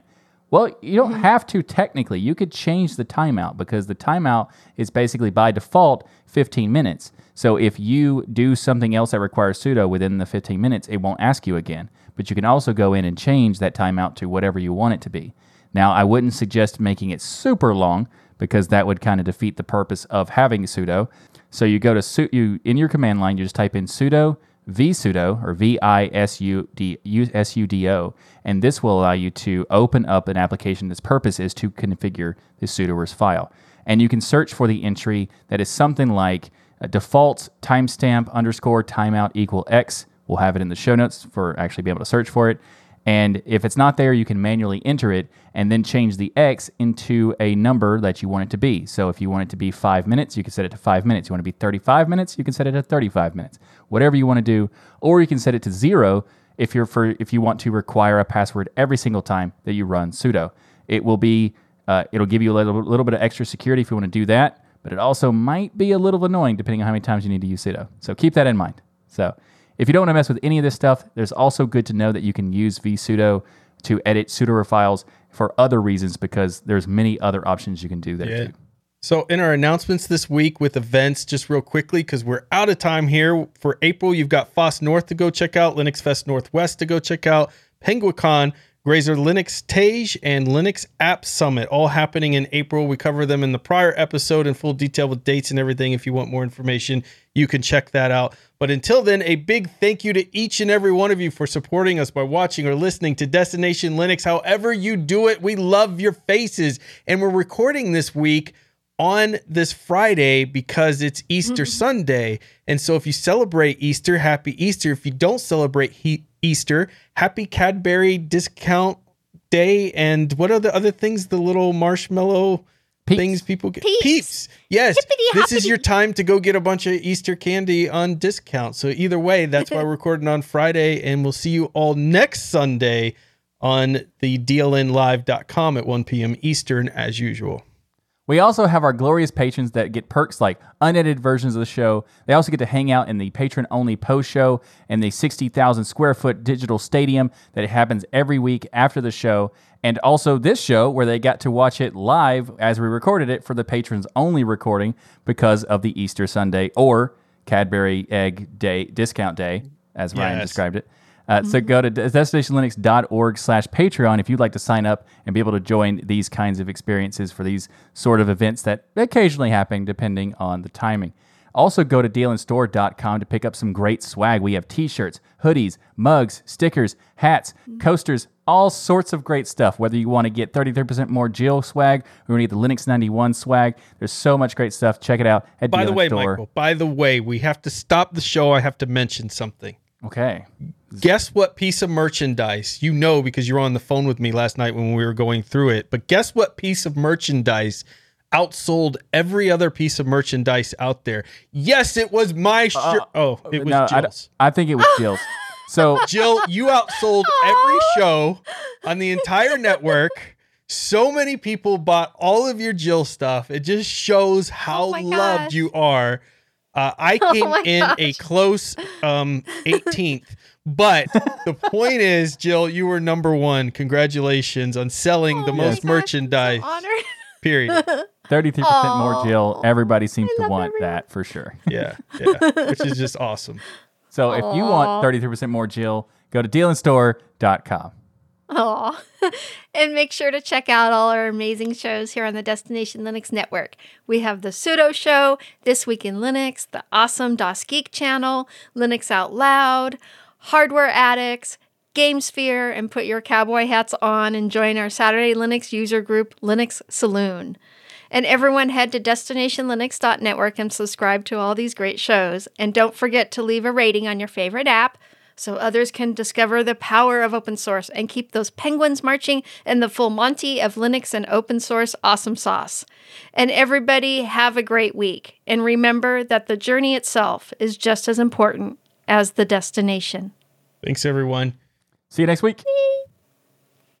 Well, you don't mm-hmm. have to technically. You could change the timeout because the timeout is basically by default 15 minutes. So if you do something else that requires sudo within the 15 minutes, it won't ask you again. But you can also go in and change that timeout to whatever you want it to be. Now, I wouldn't suggest making it super long because that would kind of defeat the purpose of having sudo. So you go to su- you in your command line, you just type in sudo visudo or v i s u d u s u d o, and this will allow you to open up an application. That's purpose is to configure the sudoers file, and you can search for the entry that is something like default timestamp underscore timeout equal x. We'll have it in the show notes for actually being able to search for it. And if it's not there, you can manually enter it and then change the X into a number that you want it to be. So if you want it to be five minutes, you can set it to five minutes. You want it to be 35 minutes, you can set it to 35 minutes. Whatever you want to do. Or you can set it to zero if you're for if you want to require a password every single time that you run sudo. It will be uh, it'll give you a little, little bit of extra security if you want to do that, but it also might be a little annoying depending on how many times you need to use sudo. So keep that in mind. So if you don't want to mess with any of this stuff, there's also good to know that you can use visudo to edit sudo files for other reasons because there's many other options you can do there Yeah. too. So, in our announcements this week with events, just real quickly, because we're out of time here for April, you've got FOSS North to go check out, LinuxFest Northwest to go check out, Penguicon, Grazer Linuxtage, and Linux App Summit, all happening in April. We cover them in the prior episode in full detail with dates and everything. If you want more information, you can check that out. But until then, a big thank you to each and every one of you for supporting us by watching or listening to Destination Linux. However, you do it, we love your faces. And we're recording this week on this Friday because it's Easter mm-hmm. Sunday. And so if you celebrate Easter, happy Easter. If you don't celebrate he- Easter, happy Cadbury discount day. And what are the other things? The little marshmallow Peeps. things people get? Peeps. Yes. Hippity This is your time to go get a bunch of Easter candy on discount. So either way, that's why *laughs* we're recording on Friday. And we'll see you all next Sunday on the dlnlive.com at 1 p.m. Eastern as usual. We also have our glorious patrons that get perks like unedited versions of the show. They also get to hang out in the patron only post show and the 60,000 square foot digital stadium that happens every week after the show. And also this show where they got to watch it live as we recorded it for the patrons only recording because of the Easter Sunday or Cadbury Egg Day discount day, as Ryan Yes. described it. Uh, So go to destinationlinux.org slash Patreon if you'd like to sign up and be able to join these kinds of experiences for these sort of events that occasionally happen depending on the timing. Also go to dlnstore.com to pick up some great swag. We have t-shirts, hoodies, mugs, stickers, hats, coasters, all sorts of great stuff. Whether you want to get 33% more Jill swag or you want to get the Linux 91 swag, there's so much great stuff. Check it out at By the way, Store. Michael, by the way, we have to stop the show. I have to mention something. Okay. Guess what piece of merchandise you know because you were on the phone with me last night when we were going through it. But guess what piece of merchandise outsold every other piece of merchandise out there? Yes, it was my shirt. oh, it was no, I, Jill's. d- I think it was Jill's. So *laughs* Jill, you outsold every show on the entire network. So many people bought all of your Jill stuff. It just shows how Oh loved gosh. you are. Uh, I *laughs* came my in a close um, 18th. But *laughs* the point is, Jill, you were number one. Congratulations on selling the Oh my most gosh, I'm so merchandise. honored. *laughs* Period. *laughs* 33% more Jill. Everybody seems to want everyone. that for sure. Yeah, yeah, which is just awesome. So if you want 33% more Jill, go to dlnstore.com. Aw. and make sure to check out all our amazing shows here on the Destination Linux Network. We have the Sudo Show, This Week in Linux, the awesome DasGeek channel, Linux Out Loud, Hardware Addicts, GameSphere, and put your cowboy hats on and join our Saturday Linux user group, Linux Saloon. And everyone head to destinationlinux.network and subscribe to all these great shows. And don't forget to leave a rating on your favorite app so others can discover the power of open source and keep those penguins marching in the full Monty of Linux and open source awesome sauce. And everybody have a great week. And remember that the journey itself is just as important as the destination. Thanks, everyone. See you next week.